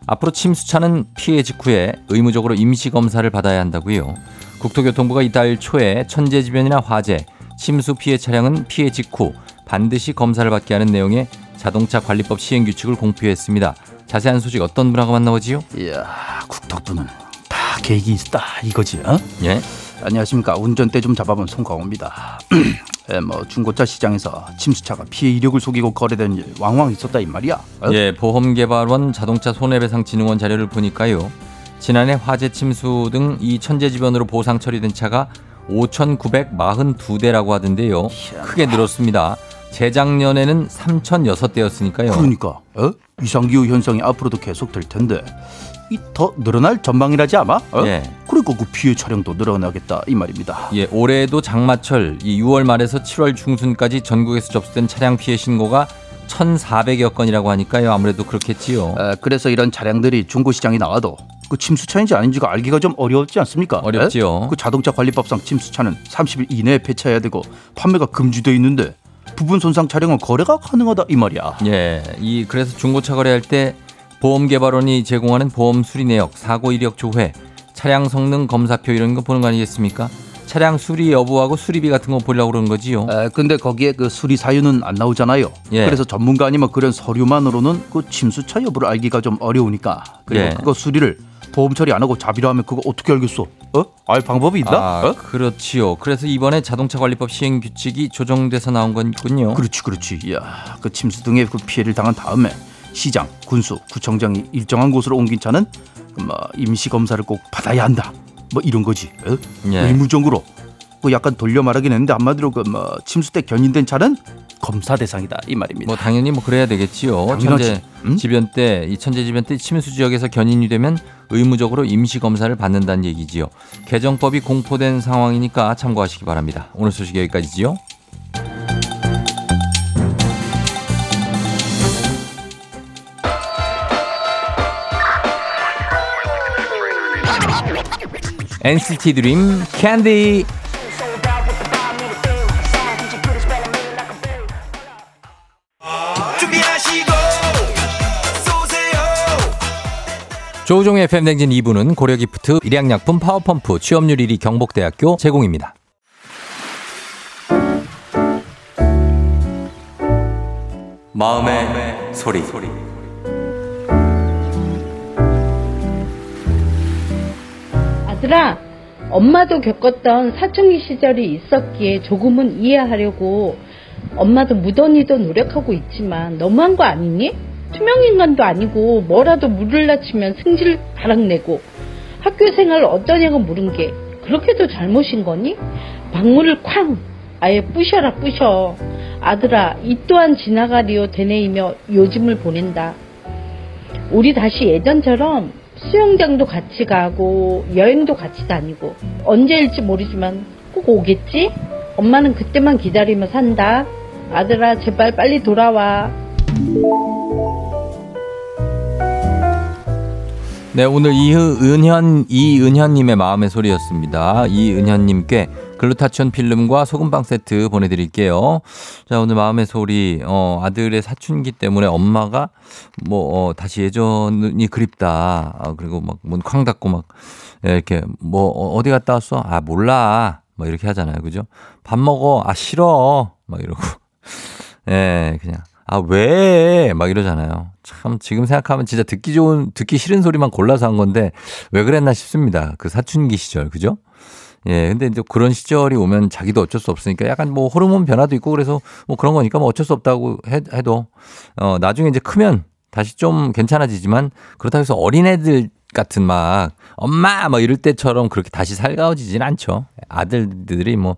Speaker 1: 앞으로 침수차는 피해 직후에 의무적으로 임시 검사를 받아야 한다고요. 국토교통부가 이달 초에 천재지변이나 화재, 침수 피해 차량은 피해 직후 반드시 검사를 받게 하는 내용의 자동차 관리법 시행 규칙을 공표했습니다. 자세한 소식 어떤 분하고 만나보지요?
Speaker 4: 이야, 국토부는 다 계획이 있다 이거지. 어?
Speaker 1: 예.
Speaker 4: 안녕하십니까 운전대 좀 잡아본 송강호입니다. [CLEARS THROAT] 예, 뭐 중고차 시장에서 침수차가 피해 이력을 속이고 거래된 일 왕왕 있었다 이 말이야. 어?
Speaker 1: 예, 보험개발원 자동차 손해배상진흥원 자료를 보니까요. 지난해 화재 침수 등 이 천재지변으로 보상 처리된 차가 5,942대라고 하던데요. 크게 늘었습니다. 재작년에는 3,006대였으니까요.
Speaker 4: 그러니까 어? 이상기후 현상이 앞으로도 계속될 텐데 이 더 늘어날 전망이라지 아마? 어?
Speaker 1: 예.
Speaker 4: 그러니까 그 피해 차량도 늘어나겠다 이 말입니다.
Speaker 1: 예, 올해도 장마철 이 6월 말에서 7월 중순까지 전국에서 접수된 차량 피해 신고가 1,400여 건이라고 하니까요. 아무래도 그렇겠지요.
Speaker 4: 에, 그래서 이런 차량들이 중고 시장에 나와도 그 침수차인지 아닌지가 알기가 좀 어렵지 않습니까?
Speaker 1: 어렵지요.
Speaker 4: 에? 그 자동차 관리법상 침수차는 30일 이내에 폐차해야 되고 판매가 금지돼 있는데 부분 손상 차량은 거래가 가능하다 이 말이야.
Speaker 1: 예, 이 그래서 중고차 거래할 때 보험개발원이 제공하는 보험 수리 내역, 사고 이력 조회, 차량 성능 검사표 이런 거 보는 거 아니겠습니까? 차량 수리 여부하고 수리비 같은 거 보려고 그러는 거지요.
Speaker 4: 에, 근데 거기에 그 수리 사유는 안 나오잖아요.
Speaker 1: 예.
Speaker 4: 그래서 전문가 아니면 그런 서류만으로는 그 침수차 여부를 알기가 좀 어려우니까. 그리고
Speaker 1: 예.
Speaker 4: 그거 수리를 보험 처리 안 하고 자비로 하면 그거 어떻게 알겠어? 어? 알 방법이 있나?
Speaker 1: 아,
Speaker 4: 어?
Speaker 1: 그렇지요. 그래서 이번에 자동차 관리법 시행 규칙이 조정돼서 나온 건군요.
Speaker 4: 그렇지, 그렇지. 야, 그 침수 등의 그 피해를 당한 다음에 시장, 군수, 구청장이 일정한 곳으로 옮긴 차는 뭐 임시 검사를 꼭 받아야 한다. 뭐 이런 거지. 어?
Speaker 1: 예.
Speaker 4: 의무적으로. 그 약간 돌려 말하긴 했는데 한마디로 그 뭐 침수 때 견인된 차는 검사 대상이다 이 말입니다.
Speaker 1: 뭐 당연히 뭐 그래야 되겠지요.
Speaker 4: 당연하지.
Speaker 1: 천재
Speaker 4: 음?
Speaker 1: 지변 때 이 천재 지변 때 침수 지역에서 견인이 되면 의무적으로 임시 검사를 받는다는 얘기지요. 개정법이 공포된 상황이니까 참고하시기 바랍니다. 오늘 소식 여기까지지요. NCT
Speaker 5: Dream Candy
Speaker 1: 조우종의 FM 댕진 2부는 고려기프트, 일양약품, 파워펌프, 취업률 1위 경복대학교 제공입니다. 마음의 소리.
Speaker 6: 아들아, 엄마도 겪었던 사춘기 시절이 있었기에 조금은 이해하려고 엄마도 무던히도 노력하고 있지만 너무한 거 아니니? 투명인간도 아니고 뭐라도 물을 낮추면 승질 바락내고 학교 생활 어떠냐고 물은 게 그렇게도 잘못인 거니? 방문을 쾅! 아예 부셔라 부셔. 아들아, 이 또한 지나가리오 되뇌이며 요즘을 보낸다. 우리 다시 예전처럼 수영장도 같이 가고 여행도 같이 다니고 언제일지 모르지만 꼭 오겠지? 엄마는 그때만 기다리며 산다. 아들아 제발 빨리 돌아와.
Speaker 1: 네, 오늘 이은현, 이은현님의 마음의 소리였습니다. 이은현님께 글루타치온 필름과 소금빵 세트 보내드릴게요. 자, 오늘 마음의 소리, 어, 아들의 사춘기 때문에 엄마가 뭐, 어, 다시 예전이 그립다. 아, 그리고 막 문 쾅 닫고 막, 예, 이렇게 뭐, 어, 어디 갔다 왔어? 아, 몰라. 막 이렇게 하잖아요. 그죠? 밥 먹어. 아, 싫어. 막 이러고. [LAUGHS] 예, 그냥. 아, 왜? 막 이러잖아요. 참, 지금 생각하면 진짜 듣기 좋은, 듣기 싫은 소리만 골라서 한 건데, 왜 그랬나 싶습니다. 그 사춘기 시절, 그죠? 예, 근데 이제 그런 시절이 오면 자기도 어쩔 수 없으니까 약간 뭐 호르몬 변화도 있고 그래서 뭐 그런 거니까 뭐 어쩔 수 없다고 해, 해도, 어, 나중에 이제 크면 다시 좀 괜찮아지지만 그렇다고 해서 어린애들 같은 막 엄마 뭐 이럴 때처럼 그렇게 다시 살가워지진 않죠. 아들들이 뭐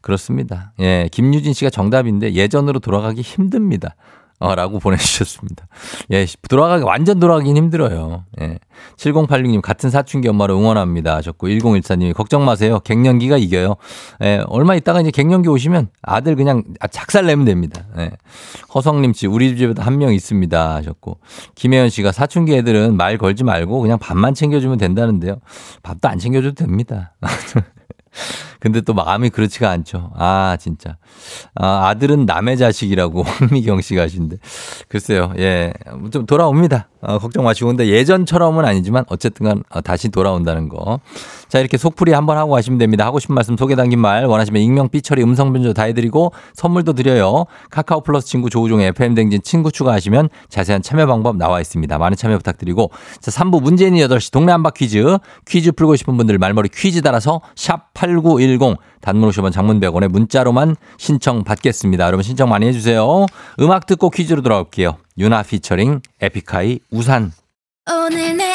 Speaker 1: 그렇습니다. 예, 김유진 씨가 정답인데 예전으로 돌아가기 힘듭니다. 어, 라고 [LAUGHS] 보내주셨습니다. 예, 돌아가기, 완전 돌아가긴 힘들어요. 예. 7086님, 같은 사춘기 엄마를 응원합니다. 하셨고, 1014님이, 걱정 마세요. 갱년기가 이겨요. 예, 얼마 있다가 이제 갱년기 오시면 아들 그냥 작살 내면 됩니다. 예. 허성님 씨, 우리 집에도 한 명 있습니다. 하셨고, 김혜연 씨가 사춘기 애들은 말 걸지 말고 그냥 밥만 챙겨주면 된다는데요. 밥도 안 챙겨줘도 됩니다. [LAUGHS] 근데 또 마음이 그렇지가 않죠. 아, 진짜. 아, 아들은 남의 자식이라고 [LAUGHS] 황미경 씨가 하신데. 글쎄요, 예. 좀 돌아옵니다. 어, 걱정 마시고. 근데 예전처럼은 아니지만 어쨌든 간 어, 다시 돌아온다는 거. 자, 이렇게 속풀이 한번 하고 가시면 됩니다. 하고 싶은 말씀 속에 담긴 말 원하시면 익명, 삐처리, 음성 변조 다 해드리고 선물도 드려요. 카카오 플러스 친구 조우종의 FM댕진 친구 추가하시면 자세한 참여 방법 나와 있습니다. 많은 참여 부탁드리고. 자, 3부 문재인이 8시 동네 한바 퀴즈. 퀴즈 풀고 싶은 분들 말머리 퀴즈 달아서 샵 8910 단문 50원 장문 100원에 문자로만 신청 받겠습니다. 여러분 신청 많이 해주세요. 음악 듣고 퀴즈로 돌아올게요. 윤하 피처링 에픽하이 우산.
Speaker 7: 오늘 내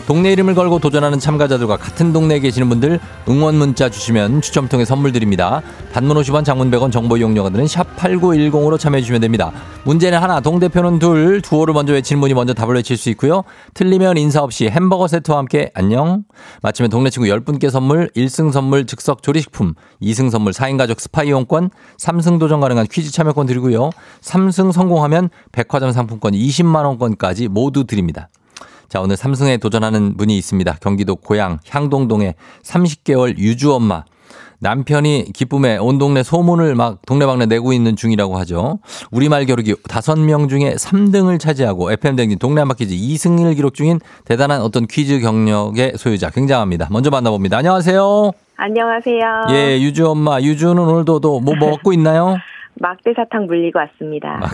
Speaker 1: 동네 이름을 걸고 도전하는 참가자들과 같은 동네에 계시는 분들 응원 문자 주시면 추첨 통해 선물 드립니다. 단문 50원 장문 100원 정보 이용료가 드는 샵 8910으로 참여해 주시면 됩니다. 문제는 하나 동대표는 둘 두어를 먼저 외치는 분이 먼저 답을 외칠 수 있고요. 틀리면 인사 없이 햄버거 세트와 함께 안녕 마치면 동네 친구 10분께 선물 1승 선물 즉석 조리식품 2승 선물 4인 가족 스파 이용권 3승 도전 가능한 퀴즈 참여권 드리고요. 3승 성공하면 백화점 상품권 20만 원권까지 모두 드립니다. 자, 오늘 삼승에 도전하는 분이 있습니다. 경기도 고양 향동동의 30개월 유주 엄마. 남편이 기쁨에 온 동네 소문을 막 동네방네 내고 있는 중이라고 하죠. 우리말 겨루기 5명 중에 3등을 차지하고 FM댕진 동네 한바퀴즈 2승을 기록 중인 대단한 어떤 퀴즈 경력의 소유자 굉장합니다. 먼저 만나봅니다. 안녕하세요.
Speaker 2: 안녕하세요.
Speaker 1: 예, 유주 엄마. 유주는 오늘도 또뭐 먹고 있나요? [LAUGHS]
Speaker 2: 막대 사탕 물리고 왔습니다.
Speaker 1: 막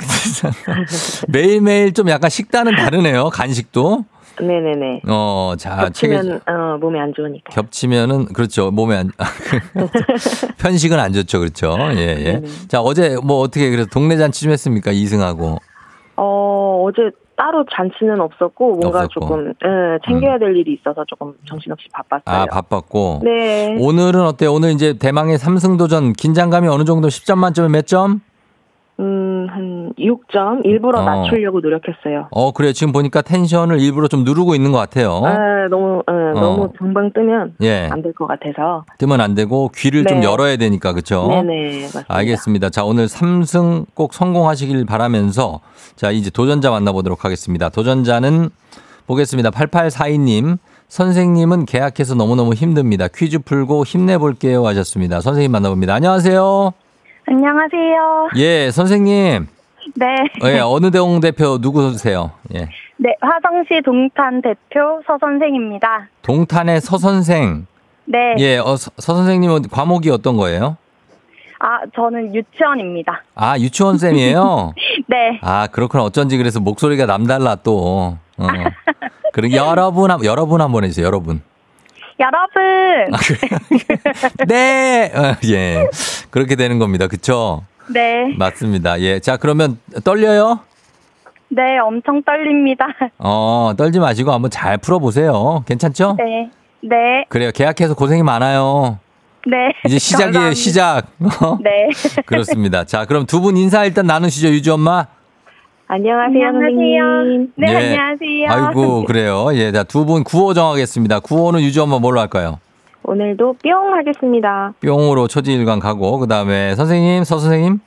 Speaker 1: 매일매일 좀 약간 식단은 다르네요. 간식도.
Speaker 2: 네네네.
Speaker 1: 어, 자,
Speaker 2: 겹치면 어, 몸에 안 좋으니까.
Speaker 1: 겹치면은 그렇죠. 몸에 안 [LAUGHS] 편식은 안 좋죠. 그렇죠. 예, 예.
Speaker 2: 네네.
Speaker 1: 자, 어제 뭐 어떻게 그래서 동네 잔치 좀 했습니까? 이승하고.
Speaker 2: 어, 어제 따로 잔치는 없었고 뭔가
Speaker 1: 없었고.
Speaker 2: 조금 예, 챙겨야 될 일이 있어서 조금 정신없이 바빴어요.
Speaker 1: 아, 바빴고.
Speaker 2: 네.
Speaker 1: 오늘은 어때요? 오늘 이제 대망의 삼승 도전 긴장감이 어느 정도 10점 만점에 몇 점?
Speaker 2: 음, 한 6점 일부러
Speaker 1: 어.
Speaker 2: 낮추려고 노력했어요.
Speaker 1: 어, 그래. 지금 보니까 텐션을 일부러 좀 누르고 있는 것 같아요.
Speaker 2: 아, 너무 예, 너무 금방 뜨면
Speaker 1: 예.
Speaker 2: 안될 것 같아서.
Speaker 1: 뜨면 안 되고 귀를 좀
Speaker 2: 네.
Speaker 1: 열어야 되니까. 그렇죠?
Speaker 2: 네네. 맞습니다.
Speaker 1: 알겠습니다. 자, 오늘 삼승꼭 성공하시길 바라면서 자, 이제 도전자 만나보도록 하겠습니다. 도전자는 보겠습니다. 8842님. 선생님은 계약해서 너무너무 힘듭니다. 퀴즈 풀고 힘내볼게요 하셨습니다. 선생님 만나봅니다. 안녕하세요.
Speaker 2: 안녕하세요.
Speaker 1: 예, 선생님.
Speaker 2: 네.
Speaker 1: 예, [LAUGHS] 어느 대공 대표 누구세요? 예.
Speaker 2: 네, 화성시 동탄 대표 서 선생입니다.
Speaker 1: 동탄의 서 선생.
Speaker 2: 네.
Speaker 1: 예, 어, 서, 서 선생님은 과목이 어떤 거예요?
Speaker 2: 아, 저는 유치원입니다.
Speaker 1: 아, 유치원 쌤이에요? [LAUGHS]
Speaker 2: 네.
Speaker 1: 아, 그렇구나. 어쩐지 그래서 목소리가 남달라 또. 어. [LAUGHS] 그리고 여러분, 한- 여러분 한번 해주세요, 여러분.
Speaker 2: 여러분. [LAUGHS]
Speaker 1: 아, 그래요? 네! 어, 예. 그렇게 되는 겁니다. 그쵸?
Speaker 2: 네.
Speaker 1: 맞습니다. 예. 자, 그러면 떨려요?
Speaker 2: 네, 엄청 떨립니다.
Speaker 1: 어, 떨지 마시고 한번 잘 풀어 보세요. 괜찮죠?
Speaker 2: 네. 네.
Speaker 1: 그래요. 계약해서 고생이 많아요.
Speaker 2: 네.
Speaker 1: 이제 시작이에요, [LAUGHS]
Speaker 2: 감사합니다.
Speaker 1: 시작. 어? [LAUGHS]
Speaker 2: 네.
Speaker 1: 그렇습니다. 자, 그럼 두 분 인사 일단 나누시죠, 유주 엄마.
Speaker 2: 안녕하세요, 선생님. 네,
Speaker 1: 예.
Speaker 2: 안녕하세요.
Speaker 1: 아이고, 그래요. 예, 자, 두 분 구호 정하겠습니다. 구호는 유주 엄마 뭘로 할까요?
Speaker 2: 오늘도 뿅 하겠습니다.
Speaker 1: 뿅으로 초지일관 가고, 그 다음에 선생님, 서 선생님,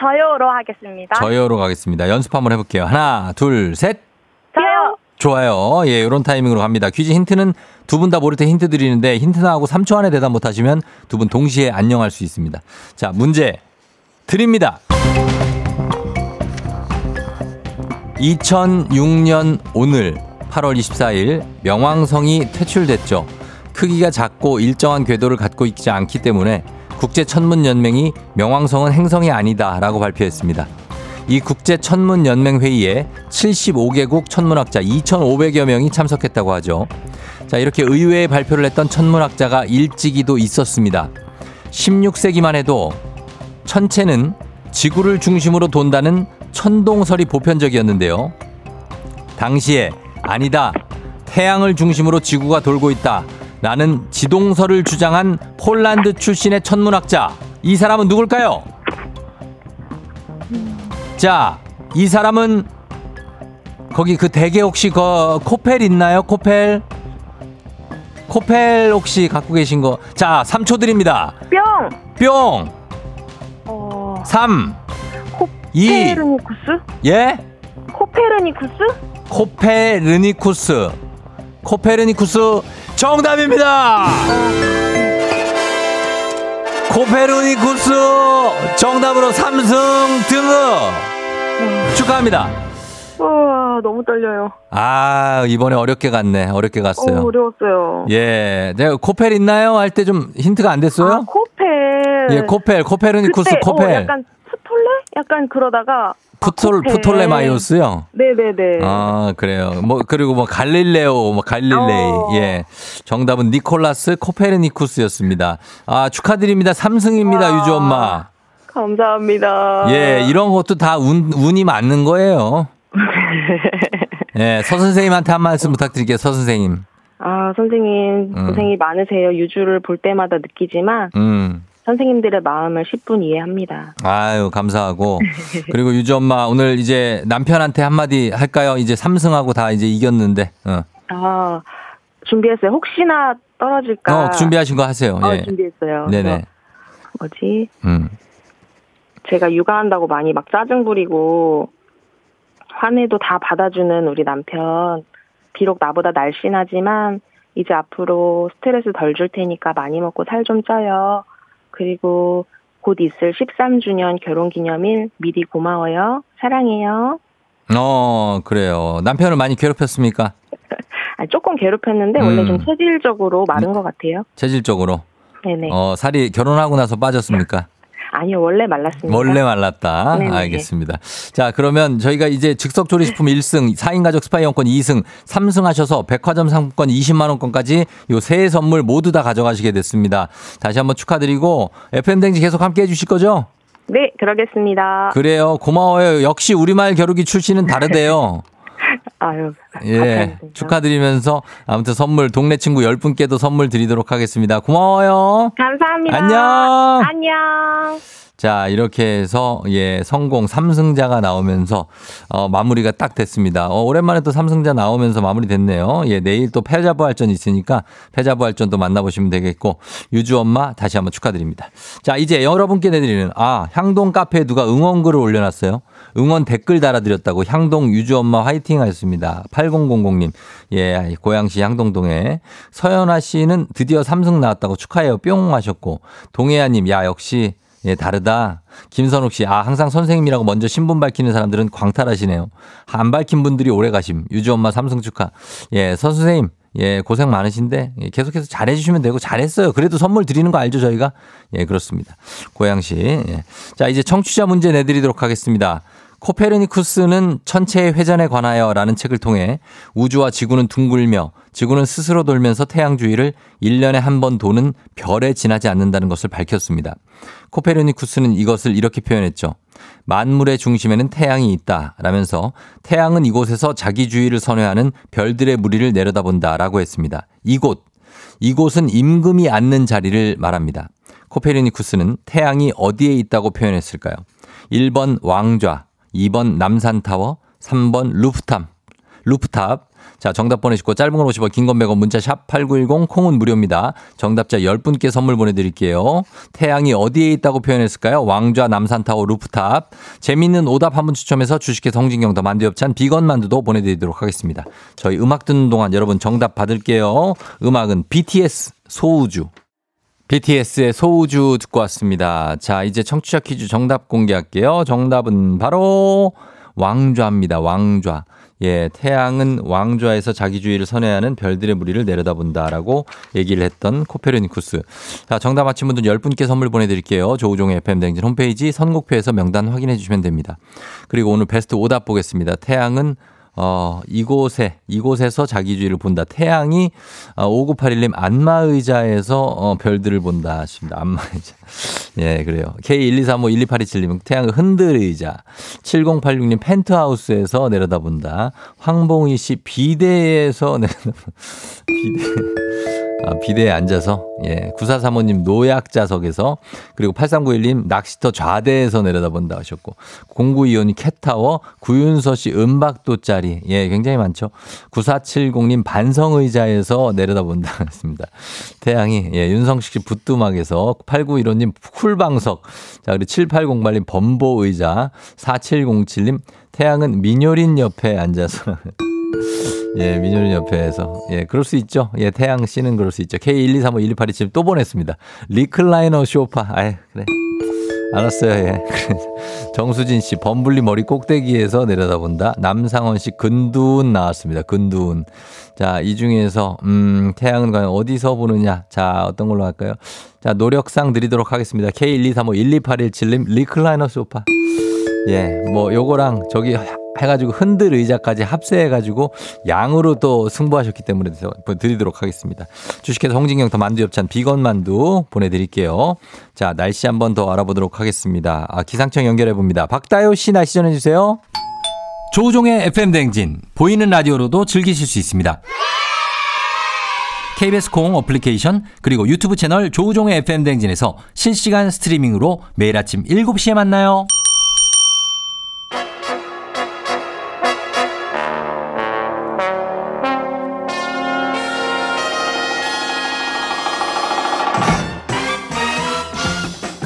Speaker 2: 저요로 하겠습니다.
Speaker 1: 저요로 가겠습니다. 연습 한번 해볼게요. 하나, 둘, 셋.
Speaker 2: 저요.
Speaker 1: 좋아요. 예, 요런 타이밍으로 갑니다. 퀴즈 힌트는 두 분 다 모를 때 힌트 드리는데 힌트 나하고 3초 안에 대답 못하시면 두 분 동시에 안녕할 수 있습니다. 자, 문제 드립니다. 2006년 오늘 8월 24일 명왕성이 퇴출됐죠. 크기가 작고 일정한 궤도를 갖고 있지 않기 때문에 국제천문연맹이 명왕성은 행성이 아니다 라고 발표했습니다. 이 국제천문연맹 회의에 75개국 천문학자 2,500여 명이 참석했다고 하죠. 자, 이렇게 의외의 발표를 했던 천문학자가 일찍이도 있었습니다. 16세기만 해도 천체는 지구를 중심으로 돈다는 천동설이 보편적이었는데요. 당시에 아니다. 태양을 중심으로 지구가 돌고 있다. 라는 지동설을 주장한 폴란드 출신의 천문학자. 이 사람은 누굴까요? 자, 이 사람은 거기 그 대게 혹시 그 코펠 있나요? 코펠? 코펠 혹시 갖고 계신 거? 자, 3초 드립니다.
Speaker 2: 뿅.
Speaker 1: 뿅!
Speaker 2: 어,
Speaker 1: 3, 2,
Speaker 2: 코페르니쿠스?
Speaker 1: 예?
Speaker 2: 코페르니쿠스?
Speaker 1: 코페르니쿠스. 코페르니쿠스 정답입니다! 코페르니쿠스 정답으로 삼승 등극 축하합니다.
Speaker 2: 우와, 너무 떨려요.
Speaker 1: 아, 이번에 어렵게 갔네. 어렵게 갔어요.
Speaker 2: 어, 어려웠어요.
Speaker 1: 예. 내가 코펠 있나요? 할 때 좀 힌트가 안 됐어요?
Speaker 2: 아, 코펠.
Speaker 1: 예, 코펠, 코페르니쿠스
Speaker 2: 그때,
Speaker 1: 코펠.
Speaker 2: 어, 약간? 약간 그러다가.
Speaker 1: 푸톨,
Speaker 2: 아.
Speaker 1: 푸톨레마이오스요?
Speaker 2: 네네네.
Speaker 1: 아, 그래요. 뭐, 그리고 뭐, 갈릴레오, 뭐, 갈릴레이.
Speaker 2: 어.
Speaker 1: 예. 정답은 니콜라스 코페르니쿠스였습니다. 아, 축하드립니다. 삼승입니다,
Speaker 2: 와.
Speaker 1: 유주 엄마.
Speaker 2: 감사합니다.
Speaker 1: 예, 이런 것도 다 운, 운이 맞는 거예요. [LAUGHS] 예, 서 선생님한테 한 말씀 부탁드릴게요, 서 선생님.
Speaker 2: 아, 선생님,
Speaker 1: 음.
Speaker 2: 고생이 많으세요. 유주를 볼 때마다 느끼지만,
Speaker 1: 음.
Speaker 2: 선생님들의 마음을 10분 이해합니다.
Speaker 1: 아유, 감사하고. 그리고 유주 엄마, 오늘 이제 남편한테 한마디 할까요? 이제 삼승하고 다 이제 이겼는데. 어,
Speaker 2: 아, 준비했어요. 혹시나 떨어질까.
Speaker 1: 어 준비하신 거 하세요.
Speaker 2: 어,
Speaker 1: 예.
Speaker 2: 준비했어요.
Speaker 1: 네네.
Speaker 2: 뭐지?
Speaker 1: 음.
Speaker 2: 제가 육아한다고 많이 막 짜증 부리고 화내도 다 받아주는 우리 남편. 비록 나보다 날씬하지만 이제 앞으로 스트레스 덜 줄 테니까 많이 먹고 살 좀 쪄요. 그리고 곧 있을 13주년 결혼 기념일 미리 고마워요. 사랑해요.
Speaker 1: 어, 그래요. 남편을 많이 괴롭혔습니까? [LAUGHS]
Speaker 2: 아, 조금 괴롭혔는데
Speaker 1: 음.
Speaker 2: 원래 좀 체질적으로 마른 것 같아요.
Speaker 1: 체질적으로.
Speaker 2: 네네.
Speaker 1: 어, 살이 결혼하고 나서 빠졌습니까?
Speaker 2: 아니요, 원래 말랐습니다.
Speaker 1: 원래 말랐다.
Speaker 2: 네네.
Speaker 1: 알겠습니다. 자, 그러면 저희가 이제 즉석조리식품 1승, 4인 가족 스파이용권 2승, 3승 하셔서 백화점 상품권 20만원권까지 요 세 선물 모두 다 가져가시게 됐습니다. 다시 한번 축하드리고, FM댕지 계속 함께 해주실 거죠?
Speaker 2: 네, 그러겠습니다.
Speaker 1: 그래요. 고마워요. 역시 우리말 겨루기 출신은 다르대요. [LAUGHS]
Speaker 2: 아유,
Speaker 1: 예.
Speaker 2: 감사합니다.
Speaker 1: 축하드리면서 아무튼 선물 동네 친구 10분께도 선물 드리도록 하겠습니다. 고마워요.
Speaker 2: 감사합니다.
Speaker 1: 안녕.
Speaker 2: 안녕.
Speaker 1: 자, 이렇게 해서 예, 성공 3승자가 나오면서 어, 마무리가 딱 됐습니다. 어, 오랜만에 또 3승자 나오면서 마무리 됐네요. 예, 내일 또 패자부활전 있으니까 패자부활전 또 만나보시면 되겠고 유주 엄마 다시 한번 축하드립니다. 자, 이제 여러분께 내드리는 아, 향동 카페에 누가 응원글을 올려놨어요. 응원 댓글 달아드렸다고 향동 유주 엄마 화이팅 하셨습니다. 8000님. 예, 고양시 향동동에. 서연아 씨는 드디어 3승 나왔다고 축하해요. 뿅 하셨고. 동해아 님, 야, 역시 예, 다르다. 김선욱 씨, 아, 항상 선생님이라고 먼저 신분 밝히는 사람들은 광탈하시네요. 안 밝힌 분들이 오래 가심. 유주 엄마 삼성 축하. 예, 선 선생님. 예, 고생 많으신데 예, 계속해서 잘해주시면 되고 잘했어요. 그래도 선물 드리는 거 알죠, 저희가? 예, 그렇습니다. 고양시. 예. 자, 이제 청취자 문제 내드리도록 하겠습니다. 코페르니쿠스는 천체의 회전에 관하여라는 책을 통해 우주와 지구는 둥글며 지구는 스스로 돌면서 태양 주위를 1년에 한 번 도는 별에 지나지 않는다는 것을 밝혔습니다. 코페르니쿠스는 이것을 이렇게 표현했죠. 만물의 중심에는 태양이 있다. 라면서 태양은 이곳에서 자기 주위를 선회하는 별들의 무리를 내려다본다. 라고 했습니다. 이곳. 이곳은 임금이 앉는 자리를 말합니다. 코페르니쿠스는 태양이 어디에 있다고 표현했을까요? 1번 왕좌, 2번 남산타워, 3번 루프탑. 루프탑. 자, 정답 보내시고 짧은 건 50원, 긴 건 100원, 문자 샵 8910, 콩은 무료입니다. 정답자 10분께 선물 보내드릴게요. 태양이 어디에 있다고 표현했을까요? 왕좌, 남산타워, 루프탑. 재미있는 오답 한 분 추첨해서 주식회사 홍진경더 만두엽찬 비건 만두도 보내드리도록 하겠습니다. 저희 음악 듣는 동안 여러분 정답 받을게요. 음악은 BTS 소우주. BTS의 소우주 듣고 왔습니다. 자, 이제 청취자 퀴즈 정답 공개할게요. 정답은 바로 왕좌입니다. 왕좌. 예, 태양은 왕좌에서 자기 주위를 선회하는 별들의 무리를 내려다본다라고 얘기를 했던 코페르니쿠스. 자, 정답 맞힌 분들 10분께 선물 보내드릴게요. 조우종의 FM댕진 홈페이지 선곡표에서 명단 확인해 주시면 됩니다. 그리고 오늘 베스트 오답 보겠습니다. 태양은 어, 이곳에, 이곳에서 자기 주위를 본다. 태양이, 어, 5981님 안마의자에서, 어, 별들을 본다. 하십니다. 안마의자. [LAUGHS] 예, 그래요. K123512827님, 태양의 흔들의자. 7086님, 펜트하우스에서 내려다본다. 황봉희 씨, 비대에서 [LAUGHS] 내려다본다. 비대. 아, 비대에 앉아서, 예. 9435님, 노약자석에서, 그리고 8391님, 낚시터 좌대에서 내려다본다 하셨고, 0925님, 캣타워, 구윤서 씨, 은박도 자리, 예, 굉장히 많죠. 9470님, 반성의자에서 내려다본다 [LAUGHS] 했습니다. 태양이, 예, 윤성식 씨, 붓두막에서, 8915님, 쿨방석, 자, 그리고 7808님, 범보의자, 4707님, 태양은 민효린 옆에 앉아서, [LAUGHS] [LAUGHS] 예, 민효린 옆에서. 예, 그럴 수 있죠. 예, 태양 씨는 그럴 수 있죠. K123512827 또 보냈습니다. 리클라이너 쇼파. 아이, 그래. 알았어요, 예. [LAUGHS] 정수진 씨, 범블리 머리 꼭대기에서 내려다본다. 남상원 씨, 근두운 나왔습니다. 근두운. 자, 이 중에서, 음, 태양은 과연 어디서 보느냐? 자, 어떤 걸로 할까요? 자, 노력상 드리도록 하겠습니다. K123512817님, 리클라이너 쇼파. 예, 뭐, 요거랑 저기 해가지고 흔들 의자까지 합세해가지고 양으로 또 승부하셨기 때문에 드리도록 하겠습니다. 주식회사 홍진경 더 만두엽찬 비건 만두 보내드릴게요. 자, 날씨 한번 더 알아보도록 하겠습니다. 아, 기상청 연결해봅니다. 박다요 씨 날씨 전해주세요. 조우종의 FM 댕진 보이는 라디오로도 즐기실 수 있습니다. KBS 콩 어플리케이션 그리고 유튜브 채널 조우종의 FM 댕진에서 실시간 스트리밍으로 매일 아침 7시에 만나요.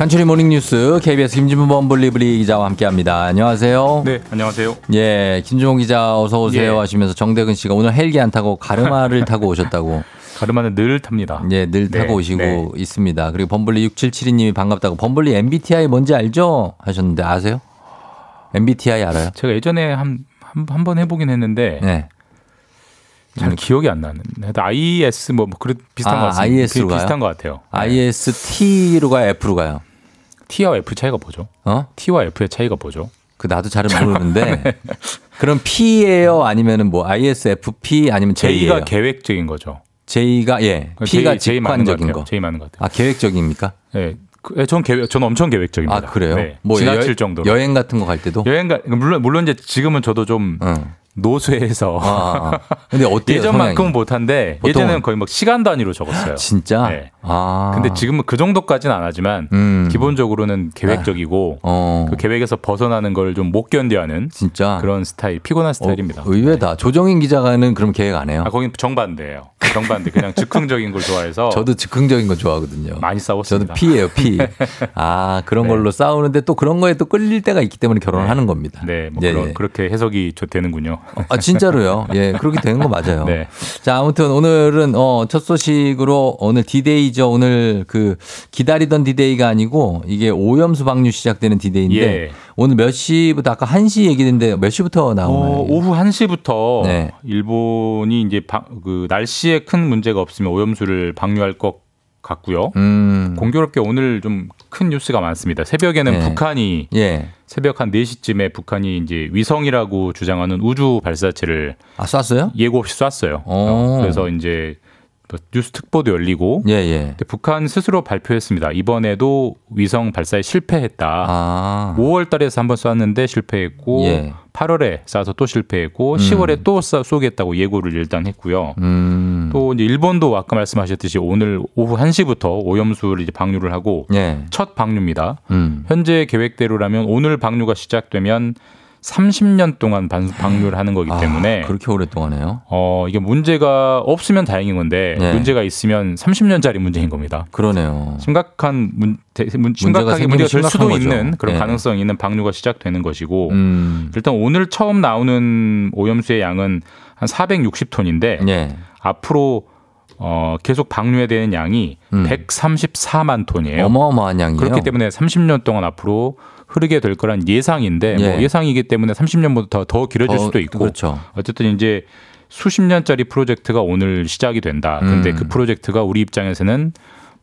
Speaker 1: 간추리 모닝뉴스 KBS 김진부 범블리블리 기자와 함께합니다. 안녕하세요.
Speaker 3: 네, 안녕하세요.
Speaker 1: 예, 김종호 기자 어서 오세요
Speaker 3: 예.
Speaker 1: 하시면서 정대근 씨가 오늘 헬기 안 타고 가르마를 [LAUGHS] 타고 오셨다고.
Speaker 3: 가르마는 늘 탑니다.
Speaker 1: 예, 늘
Speaker 3: 네,
Speaker 1: 타고 오시고
Speaker 3: 네.
Speaker 1: 있습니다. 그리고 범블리 6772님이 반갑다고. 범블리 MBTI 뭔지 알죠? 하셨는데 아세요? MBTI 알아요?
Speaker 3: 제가 예전에 한 한번 해보긴 했는데
Speaker 1: 네.
Speaker 3: 잘 기억이 안 나는. IS 뭐, 뭐 그런 비슷한
Speaker 1: 아,
Speaker 3: 것 같습니다.
Speaker 1: IS 로
Speaker 3: 비-
Speaker 1: 가요?
Speaker 3: 비슷한 것 같아요. 네.
Speaker 1: IST로 가요? F로 가요?
Speaker 3: T와 F 차이가 뭐죠?
Speaker 1: 어?
Speaker 3: T와 F의 차이가 뭐죠?
Speaker 1: 그 나도 잘은 모르는데. [LAUGHS] 그럼 P예요? 아니면은 뭐 ISFP 아니면 J예요?
Speaker 3: J가 계획적인 거죠.
Speaker 1: J가 예. P가
Speaker 3: J, J
Speaker 1: 직관적인
Speaker 3: 같아요.
Speaker 1: 거.
Speaker 3: J 맞는 것 같아요.
Speaker 1: 아, 계획적입니까?
Speaker 3: 네. 그, 예, 전 계획, 전 엄청 계획적입니다.
Speaker 1: 아, 그래요?
Speaker 3: 네.
Speaker 1: 뭐
Speaker 3: 지나칠
Speaker 1: 여,
Speaker 3: 정도로.
Speaker 1: 여행 같은 거 갈 때도?
Speaker 3: 여행 가 물론 물론 이제 지금은 저도 좀
Speaker 1: 응.
Speaker 3: 노쇠해서
Speaker 1: 아, 아, 아. 근데 [LAUGHS] 어때요?
Speaker 3: 예전만큼은
Speaker 1: 성향이?
Speaker 3: 못한데
Speaker 1: 보통은?
Speaker 3: 예전에는 거의 막 시간 단위로 적었어요.
Speaker 1: 진짜?
Speaker 3: 네.
Speaker 1: 아.
Speaker 3: 근데 지금은 그 정도까지는 안 하지만
Speaker 1: 음.
Speaker 3: 기본적으로는 계획적이고
Speaker 1: 어.
Speaker 3: 그 계획에서 벗어나는 걸 좀 못 견뎌하는
Speaker 1: 진짜
Speaker 3: 그런 스타일, 피곤한 스타일입니다.
Speaker 1: 어, 의외다. 조정인 기자가는 그럼 계획 안 해요.
Speaker 3: 아, 거긴 정반대예요. 정반대. 그냥 즉흥적인 걸 좋아해서 [LAUGHS]
Speaker 1: 저도 즉흥적인 거 좋아하거든요.
Speaker 3: 많이 싸웠습니다.
Speaker 1: 저도 P예요, P. 아, 그런 [LAUGHS]
Speaker 3: 네.
Speaker 1: 걸로 싸우는데 또 그런 거에 또 끌릴 때가 있기 때문에 결혼을
Speaker 3: 네.
Speaker 1: 하는 겁니다.
Speaker 3: 네, 뭐
Speaker 1: 예,
Speaker 3: 그런,
Speaker 1: 예.
Speaker 3: 그렇게 해석이 저 되는군요.
Speaker 1: 아, 진짜로요. 예, 그렇게 되는 거 맞아요.
Speaker 3: 네.
Speaker 1: 자, 아무튼 오늘은 어, 첫 소식으로 오늘 디데이죠. 오늘 그 기다리던 디데이가 아니고 이게 오염수 방류 시작되는 디데이인데
Speaker 3: 예.
Speaker 1: 오늘 몇 시부터 아까 1시 얘기했는데 몇 시부터 나오나요?
Speaker 3: 어, 오후 1시부터
Speaker 1: 네.
Speaker 3: 일본이 이제 방- 그 날씨에 큰 문제가 없으면 오염수를 방류할 것 같고요.
Speaker 1: 음.
Speaker 3: 공교롭게 오늘 좀 큰 뉴스가 많습니다. 새벽에는
Speaker 1: 네.
Speaker 3: 북한이
Speaker 1: 예.
Speaker 3: 새벽 한 4시쯤에 북한이 이제 위성이라고 주장하는 우주 발사체를
Speaker 1: 아, 쐈어요?
Speaker 3: 예고 없이 쐈어요.
Speaker 1: 오.
Speaker 3: 어, 그래서 이제 또 뉴스 특보도 열리고
Speaker 1: 예, 예.
Speaker 3: 북한 스스로 발표했습니다. 이번에도 위성 발사에 실패했다.
Speaker 1: 아.
Speaker 3: 5월 달에서 한번 쐈는데 실패했고
Speaker 1: 예.
Speaker 3: 8월에 쏴서 또 실패했고 10월에 또 쏴- 쏘겠다고 예고를 일단 했고요.
Speaker 1: 음.
Speaker 3: 또 이제 일본도 아까 말씀하셨듯이 오늘 오후 1시부터 오염수를 이제 방류를 하고
Speaker 1: 예.
Speaker 3: 첫 방류입니다.
Speaker 1: 음.
Speaker 3: 현재 계획대로라면 오늘 방류가 시작되면 30년 동안 방- 방류를 하는 거기 때문에
Speaker 1: 아, 그렇게 오랫동안 해요?
Speaker 3: 어 이게 문제가 없으면 다행인 건데
Speaker 1: 네.
Speaker 3: 문제가 있으면 30년짜리 문제인 겁니다.
Speaker 1: 그러네요.
Speaker 3: 심각한 문, 대, 문 심각하게 문제가 될 수도
Speaker 1: 거죠.
Speaker 3: 있는 그런
Speaker 1: 네.
Speaker 3: 가능성이 있는 방류가 시작되는 것이고
Speaker 1: 음.
Speaker 3: 일단 오늘 처음 나오는 오염수의 양은 한 460톤인데
Speaker 1: 예.
Speaker 3: 앞으로 어, 계속 방류해야 되는 양이
Speaker 1: 음.
Speaker 3: 134만 톤이에요.
Speaker 1: 어마어마한 양이에요.
Speaker 3: 그렇기 때문에 30년 동안 앞으로 흐르게 될 거란 예상인데
Speaker 1: 예.
Speaker 3: 뭐 예상이기 때문에 30년보다 더, 더 길어질
Speaker 1: 더-
Speaker 3: 수도 있고
Speaker 1: 그렇죠.
Speaker 3: 어쨌든 이제 수십 년짜리 프로젝트가 오늘 시작이 된다. 근데
Speaker 1: 음.
Speaker 3: 그 프로젝트가 우리 입장에서는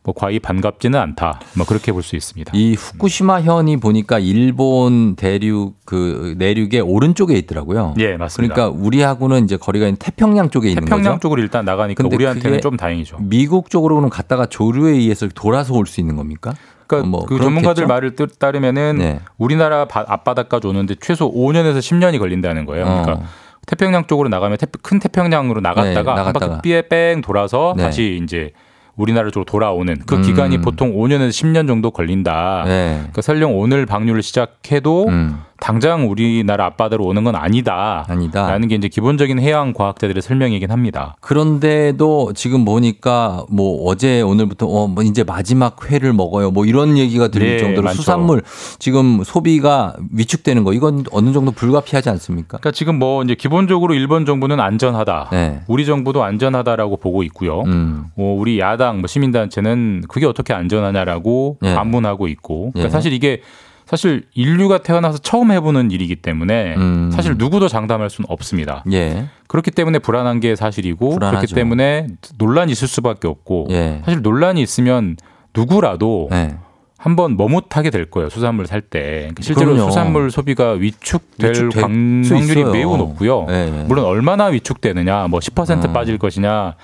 Speaker 3: 뭐 과히 반갑지는 않다. 뭐 그렇게 볼 수 있습니다.
Speaker 1: 이 후쿠시마 현이 보니까 일본 대륙 그 내륙의 오른쪽에 있더라고요.
Speaker 3: 예, 맞습니다.
Speaker 1: 그러니까 우리하고는 이제 거리가 있는 태평양 쪽에 있는
Speaker 3: 태평양
Speaker 1: 거죠.
Speaker 3: 쪽으로 일단 나가니까 우리한테는 좀 다행이죠.
Speaker 1: 미국 쪽으로는 갔다가 조류에 의해서 돌아서 올 수 있는 겁니까?
Speaker 3: 그러니까
Speaker 1: 뭐
Speaker 3: 그
Speaker 1: 그렇겠죠?
Speaker 3: 전문가들 말을 따- 따르면은
Speaker 1: 네.
Speaker 3: 우리나라 바- 앞바다까지 오는데 최소 5년에서 10년이 걸린다는 거예요. 그러니까
Speaker 1: 어.
Speaker 3: 태평양 쪽으로 나가면 태, 큰 태평양으로 나갔다가
Speaker 1: 네,
Speaker 3: 한
Speaker 1: 나갔다가.
Speaker 3: 바퀴 삐에 뺑 돌아서
Speaker 1: 네.
Speaker 3: 다시 이제 우리나라 쪽으로 돌아오는 그
Speaker 1: 음.
Speaker 3: 기간이 보통 5년에서 10년 정도 걸린다.
Speaker 1: 네.
Speaker 3: 그러니까 설령 오늘 방류를 시작해도
Speaker 1: 음.
Speaker 3: 당장 우리나라 앞바다로 오는 건 아니다.
Speaker 1: 아니다.
Speaker 3: 라는 게 이제 기본적인 해양 과학자들의 설명이긴 합니다.
Speaker 1: 그런데도 지금 보니까 뭐 어제 오늘부터 어 뭐 이제 마지막 회를 먹어요. 뭐 이런 얘기가 들릴
Speaker 3: 네,
Speaker 1: 정도로
Speaker 3: 많죠.
Speaker 1: 수산물 지금 소비가 위축되는 거 이건 어느 정도 불가피하지 않습니까?
Speaker 3: 그러니까 지금 뭐 이제 기본적으로 일본 정부는 안전하다.
Speaker 1: 네.
Speaker 3: 우리 정부도 안전하다라고 보고 있고요.
Speaker 1: 음.
Speaker 3: 뭐 우리 야당 뭐 시민단체는 그게 어떻게 안전하냐라고
Speaker 1: 예.
Speaker 3: 반문하고 있고 그러니까
Speaker 1: 예.
Speaker 3: 사실 이게 사실 인류가 태어나서 처음 해보는 일이기 때문에
Speaker 1: 음.
Speaker 3: 사실 누구도 장담할 수는 없습니다.
Speaker 1: 예.
Speaker 3: 그렇기 때문에 불안한 게 사실이고
Speaker 1: 불안하죠.
Speaker 3: 그렇기 때문에 논란이 있을 수밖에 없고
Speaker 1: 예.
Speaker 3: 사실 논란이 있으면 누구라도
Speaker 1: 네.
Speaker 3: 한번 머뭇하게 될 거예요 수산물 살 때. 그러니까 실제로
Speaker 1: 그럼요.
Speaker 3: 수산물 소비가 위축될 확률이. 매우 높고요.
Speaker 1: 네.
Speaker 3: 물론 얼마나 위축되느냐, 뭐 10%
Speaker 1: 음.
Speaker 3: 빠질 것이냐,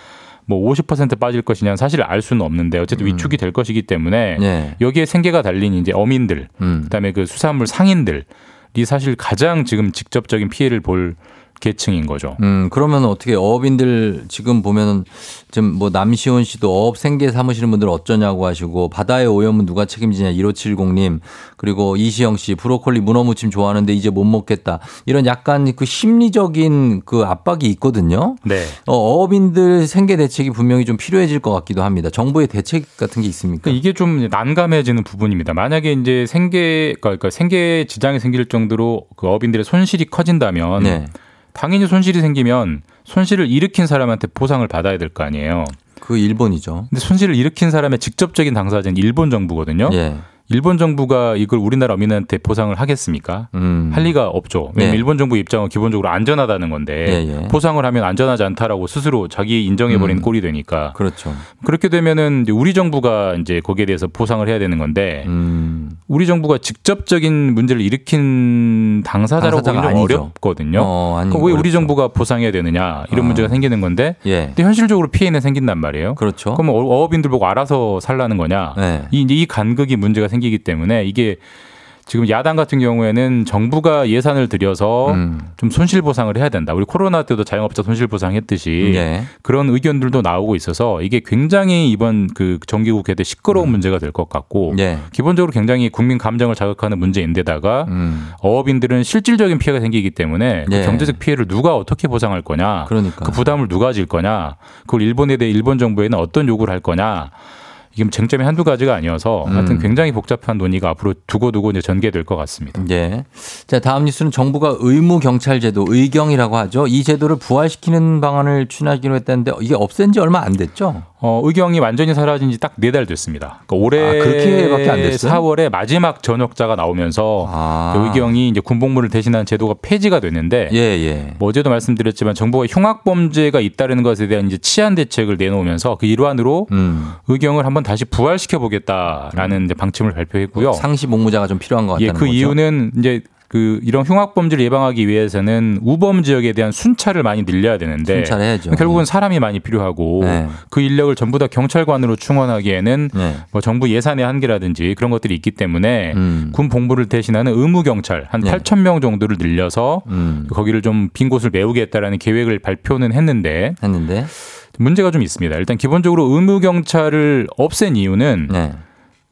Speaker 3: 뭐 50% 빠질 것이냐 사실 알 수는 없는데 어쨌든 위축이 될 것이기 때문에
Speaker 1: 음. 예.
Speaker 3: 여기에 생계가 달린 이제 어민들,
Speaker 1: 음.
Speaker 3: 그다음에 그 수산물 상인들이 사실 가장 지금 직접적인 피해를 볼 계층인 거죠.
Speaker 1: 음, 그러면 어떻게 어업인들 지금 보면은 지금 뭐 남시원 씨도 어업 생계 삼으시는 분들 어쩌냐고 하시고 바다의 오염은 누가 책임지냐 1570님 그리고 이시영 씨 브로콜리 문어 무침 좋아하는데 이제 못 먹겠다. 이런 약간 그 심리적인 그 압박이 있거든요.
Speaker 3: 네.
Speaker 1: 어, 어업인들 생계 대책이 분명히 좀 필요해질 것 같기도 합니다. 정부의 대책 같은 게 있습니까?
Speaker 3: 이게 좀 난감해지는 부분입니다. 만약에 이제 생계 그러니까 생계 지장이 생길 정도로 그 어민들의 손실이 커진다면
Speaker 1: 네.
Speaker 3: 당연히 손실이 생기면 손실을 일으킨 사람한테 보상을 받아야 될 거 아니에요.
Speaker 1: 그 일본이죠.
Speaker 3: 근데 손실을 일으킨 사람의 직접적인 당사자는 일본 정부거든요.
Speaker 1: 예.
Speaker 3: 일본 정부가 이걸 우리나라 어민한테 보상을 하겠습니까?
Speaker 1: 음.
Speaker 3: 할 리가 없죠. 왜냐면
Speaker 1: 네.
Speaker 3: 일본 정부 입장은 기본적으로 안전하다는 건데
Speaker 1: 예, 예.
Speaker 3: 보상을 하면 안전하지 않다라고 스스로 자기 인정해버린
Speaker 1: 음.
Speaker 3: 꼴이 되니까
Speaker 1: 그렇죠.
Speaker 3: 그렇게 되면은 우리 정부가 이제 거기에 대해서 보상을 해야 되는 건데
Speaker 1: 음.
Speaker 3: 우리 정부가 직접적인 문제를 일으킨 당사자라고 보기는 좀. 어렵거든요.
Speaker 1: 어, 아니,
Speaker 3: 그러니까 왜 우리
Speaker 1: 어렵죠.
Speaker 3: 정부가 보상해야 되느냐 이런
Speaker 1: 아.
Speaker 3: 문제가 생기는 건데
Speaker 1: 예.
Speaker 3: 근데 현실적으로 피해는 생긴단 말이에요.
Speaker 1: 그렇죠.
Speaker 3: 그럼 어- 어업인들 보고 알아서 살라는 거냐?
Speaker 1: 네.
Speaker 3: 이, 이 간극이 문제가 생기기 때문에 이게 지금 야당 같은 경우에는 정부가 예산을 들여서
Speaker 1: 음.
Speaker 3: 좀 손실 보상을 해야 된다. 우리 코로나 때도 자영업자 손실 보상했듯이
Speaker 1: 예.
Speaker 3: 그런 의견들도 나오고 있어서 이게 굉장히 이번 그 정기국회 때 시끄러운 문제가 될 것 같고
Speaker 1: 음. 예.
Speaker 3: 기본적으로 굉장히 국민 감정을 자극하는 문제인데다가
Speaker 1: 음.
Speaker 3: 어업인들은 실질적인 피해가 생기기 때문에 그
Speaker 1: 예.
Speaker 3: 경제적 피해를 누가 어떻게 보상할 거냐,
Speaker 1: 그러니까.
Speaker 3: 그 부담을 누가 질 거냐, 그걸 일본에 대해 일본 정부에는 어떤 요구를 할 거냐. 이게 뭐 쟁점이 한두 가지가 아니어서
Speaker 1: 음.
Speaker 3: 하여튼 굉장히 복잡한 논의가 앞으로 두고두고 이제 전개될 것 같습니다.
Speaker 1: 예. 자, 다음 뉴스는 정부가 의무 경찰 제도 의경이라고 하죠. 이 제도를 부활시키는 방안을 추진하기로 했다는데 이게 없앤 지 얼마 안 됐죠?
Speaker 3: 어, 의경이 완전히 사라진 지 딱 네 달 됐습니다. 그러니까 올해
Speaker 1: 아, 그렇게밖에 안 됐어요?
Speaker 3: 4월에 마지막 전역자가 나오면서
Speaker 1: 아.
Speaker 3: 의경이 이제 군복무를 대신하는 제도가 폐지가 됐는데
Speaker 1: 예, 예.
Speaker 3: 뭐 어제도 말씀드렸지만 정부가 흉악 범죄가 있다는 것에 대한 이제 치안 대책을 내놓으면서 그 일환으로
Speaker 1: 음.
Speaker 3: 의경을 한번 다시 부활시켜 보겠다라는 이제 방침을 발표했고요.
Speaker 1: 상시 복무자가 좀 필요한 것 같다는
Speaker 3: 예, 그
Speaker 1: 거죠.
Speaker 3: 이유는 이제 그 이런 흉악 범죄를 예방하기 위해서는 우범 지역에 대한 순찰을 많이 늘려야 되는데
Speaker 1: 순찰해야죠.
Speaker 3: 결국은 사람이 많이 필요하고
Speaker 1: 네.
Speaker 3: 그 인력을 전부 다 경찰관으로 충원하기에는
Speaker 1: 네.
Speaker 3: 뭐 정부 예산의 한계라든지 그런 것들이 있기 때문에
Speaker 1: 음.
Speaker 3: 군 복무를 대신하는 의무 경찰 한
Speaker 1: 네.
Speaker 3: 8천 명 정도를 늘려서
Speaker 1: 음.
Speaker 3: 거기를 좀 빈 곳을 메우겠다라는 계획을 발표는 했는데
Speaker 1: 했는데.
Speaker 3: 문제가 좀 있습니다. 일단 기본적으로 의무 경찰을 없앤 이유는
Speaker 1: 네.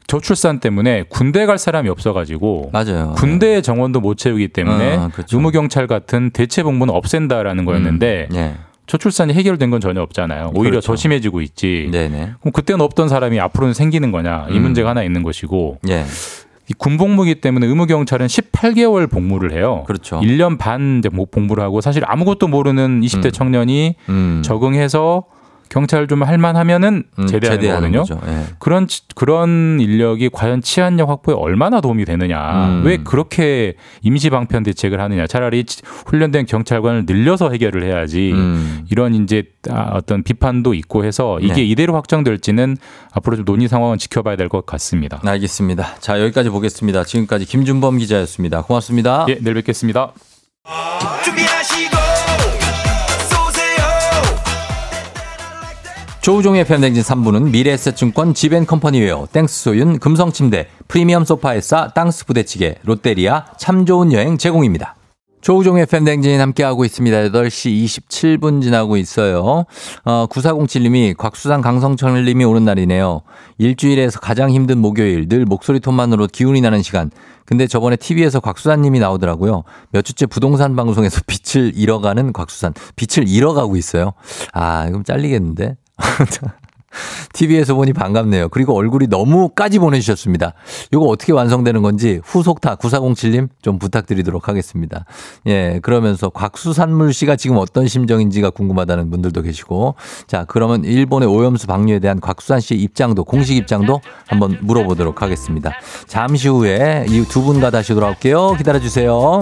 Speaker 3: 저출산 때문에 군대 갈 사람이 없어가지고
Speaker 1: 맞아요.
Speaker 3: 군대 정원도 못 채우기 때문에
Speaker 1: 아, 그렇죠.
Speaker 3: 의무 경찰 같은 대체 복무는 없앤다라는 거였는데
Speaker 1: 음. 예.
Speaker 3: 저출산이 해결된 건 전혀 없잖아요. 오히려
Speaker 1: 그렇죠.
Speaker 3: 더 심해지고 있지.
Speaker 1: 네네.
Speaker 3: 그럼 그때는 없던 사람이 앞으로는 생기는 거냐 이
Speaker 1: 음.
Speaker 3: 문제가 하나 있는 것이고
Speaker 1: 예.
Speaker 3: 이 군복무기 때문에 의무 경찰은 18개월 복무를 해요.
Speaker 1: 그렇죠.
Speaker 3: 1년 반 이제 목- 복무를 하고 사실 아무것도 모르는 20대
Speaker 1: 음.
Speaker 3: 청년이
Speaker 1: 음.
Speaker 3: 적응해서 경찰 좀 할만하면은
Speaker 1: 음,
Speaker 3: 제대하는,
Speaker 1: 제대하는
Speaker 3: 거거든요.
Speaker 1: 거죠. 예.
Speaker 3: 그런 치- 그런 인력이 과연 치안력 확보에 얼마나 도움이 되느냐.
Speaker 1: 음.
Speaker 3: 왜 그렇게 임시 방편 대책을 하느냐. 차라리 치- 훈련된 경찰관을 늘려서 해결을 해야지.
Speaker 1: 음.
Speaker 3: 이런 이제 아, 어떤 비판도 있고 해서 이게
Speaker 1: 네.
Speaker 3: 이대로 확정될지는 앞으로 좀 논의 상황은 지켜봐야 될 것 같습니다.
Speaker 1: 알겠습니다. 자, 여기까지 보겠습니다. 지금까지 김준범 기자였습니다. 고맙습니다.
Speaker 3: 예, 내일 뵙겠습니다.
Speaker 5: 준비하시고
Speaker 1: 조우종의 FM댕진 3부는 미래에셋증권 지벤컴퍼니웨어, 땡스소윤, 금성침대, 프리미엄 소파에싸, 땅스 부대찌개, 롯데리아, 참 좋은 여행 제공입니다. 조우종의 FM댕진 함께하고 있습니다. 8시 27분 지나고 있어요. 어, 9407님이 곽수산 강성철님이 오는 날이네요. 일주일에서 가장 힘든 목요일, 늘 목소리 톤만으로 기운이 나는 시간. 근데 저번에 TV에서 곽수산님이 나오더라고요. 몇 주째 부동산 방송에서 [LAUGHS] 빛을 잃어가는 곽수산. 빛을 잃어가고 있어요. 아, 이건 잘리겠는데? [LAUGHS] TV에서 보니 반갑네요. 그리고 얼굴이 너무까지 보내주셨습니다. 이거 어떻게 완성되는 건지 후속타 9407님 좀 부탁드리도록 하겠습니다. 예, 그러면서 곽수산물 씨가 지금 어떤 심정인지가 궁금하다는 분들도 계시고 자, 그러면 일본의 오염수 방류에 대한 곽수산 씨의 입장도 공식 입장도 한번 물어보도록 하겠습니다. 잠시 후에 이 두 분과 다시 돌아올게요. 기다려주세요.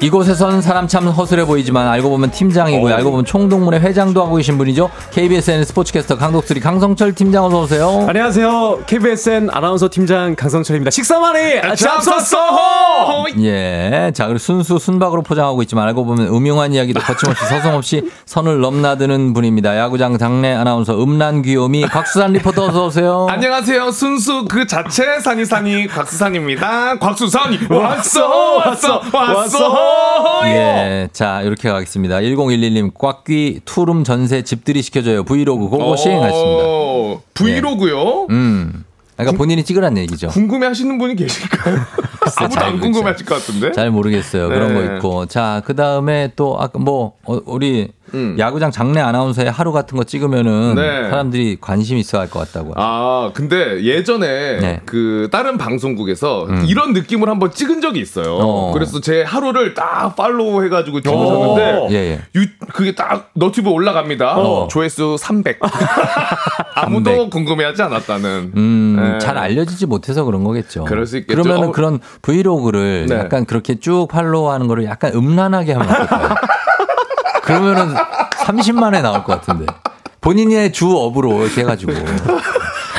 Speaker 1: 이곳에선 사람 참 허술해 보이지만 알고 보면 팀장이고요. 알고 보면 총동문회 회장도 하고 계신 분이죠. KBSN 스포츠캐스터 강독수리 강성철 팀장 어서 오세요.
Speaker 8: 안녕하세요. KBSN 아나운서 팀장 강성철입니다. 식사만이 잡섰어.
Speaker 1: 예. 자, 그리고 순수 순박으로 포장하고 있지만 알고 보면 음흉한 이야기도 거침없이 서슴없이 선을 넘나드는 분입니다. 야구장 장내 아나운서 음란 귀요미 곽수산 리포터 어서 오세요.
Speaker 9: 안녕하세요. 순수 그 자체 산이산이 곽수산입니다. 곽수산이 왔어, 왔어, 왔어.
Speaker 1: 예. 자, 이렇게 가겠습니다. 1011님 꽉귀 투룸 전세 집들이 시켜줘요. 브이로그 go go 시행하십니다.
Speaker 9: 어, 브이로그요?
Speaker 1: 음. 그러니까 본인이 찍으란 얘기죠.
Speaker 9: 궁금해 하시는 분이 계실까요? [LAUGHS] 아무도 잘안
Speaker 1: 모르겠어요.
Speaker 9: 궁금해 하실 것 같은데.
Speaker 1: 잘 모르겠어요. 그런
Speaker 9: 네.
Speaker 1: 거 있고. 자, 그 다음에 또, 아까 뭐, 어, 우리
Speaker 9: 음.
Speaker 1: 야구장 장내 아나운서의 하루 같은 거 찍으면은
Speaker 9: 네.
Speaker 1: 사람들이 관심 있어 할 것 같다고.
Speaker 9: 아, 근데 예전에
Speaker 1: 네.
Speaker 9: 그 다른 방송국에서
Speaker 1: 음.
Speaker 9: 이런 느낌을 한번 찍은 적이 있어요.
Speaker 1: 어.
Speaker 9: 그래서 제 하루를 딱 팔로우 해가지고 찍으셨는데
Speaker 1: 예, 예.
Speaker 9: 유, 그게 딱 너튜브 올라갑니다.
Speaker 1: 어.
Speaker 9: 조회수 300. [LAUGHS] 아무도
Speaker 1: 300.
Speaker 9: 궁금해하지 않았다는.
Speaker 1: 음,
Speaker 9: 네.
Speaker 1: 잘 알려지지 못해서 그런 거겠죠.
Speaker 9: 그럴 수 있겠죠.
Speaker 1: 그러면은
Speaker 9: 어.
Speaker 1: 그런 브이로그를
Speaker 9: 네.
Speaker 1: 약간 그렇게 쭉 팔로우 하는 거를 약간 음란하게 하면 어떨까요? [LAUGHS] 그러면은 30만에 나올 것 같은데. 본인의 주 업으로 이렇게 해가지고.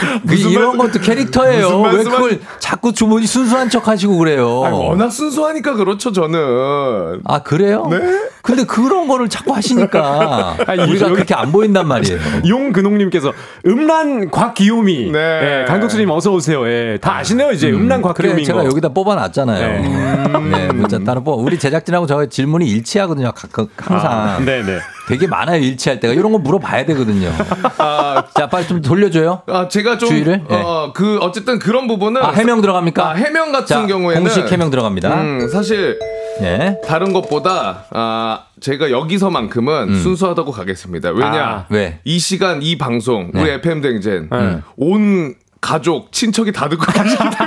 Speaker 1: [LAUGHS] 그 이런
Speaker 9: 말-
Speaker 1: 것도 캐릭터예요. 왜 그걸 자꾸 주머니 순수한 척 하시고 그래요.
Speaker 9: 아니, 워낙 순수하니까 그렇죠, 저는.
Speaker 1: 아, 그래요?
Speaker 9: 네.
Speaker 1: 근데 그런 거를 자꾸 하시니까 [LAUGHS]
Speaker 8: 아니,
Speaker 1: 우리가
Speaker 8: 여기-
Speaker 1: 그렇게 안 보인단 말이에요. [LAUGHS]
Speaker 8: 용근홍님께서 음란 곽기요미.
Speaker 9: 네.
Speaker 8: 예, 강독수님 어서 오세요. 예, 다 아시네요 이제 음, 란
Speaker 1: 그래,
Speaker 8: 곽기요미인
Speaker 1: 제가
Speaker 8: 거.
Speaker 1: 여기다 뽑아놨잖아요. 네, 문자 따로 뽑아. 우리 제작진하고 저 질문이 일치하거든요. 각- 각- 항상.
Speaker 8: 아, 네네.
Speaker 1: 되게 많아요. 일치할 때가. 이런 거 물어봐야 되거든요.
Speaker 9: 아,
Speaker 1: 자, 빨리 좀 돌려줘요.
Speaker 9: 아, 제가 좀,
Speaker 1: 주의를? 네.
Speaker 9: 어, 그, 어쨌든 그런 부분은.
Speaker 1: 아, 해명 들어갑니까?
Speaker 9: 아, 해명 같은
Speaker 1: 자,
Speaker 9: 경우에는.
Speaker 1: 공식 해명 들어갑니다.
Speaker 9: 음, 사실
Speaker 1: 예.
Speaker 9: 다른 것보다 아 제가 여기서만큼은 순수하다고 가겠습니다. 왜냐?
Speaker 1: 아, 왜?
Speaker 9: 이 시간 이 방송 우리
Speaker 1: 네.
Speaker 9: FM 댕젠
Speaker 8: 네.
Speaker 9: 온 가족 친척이 다 듣고 계십니다.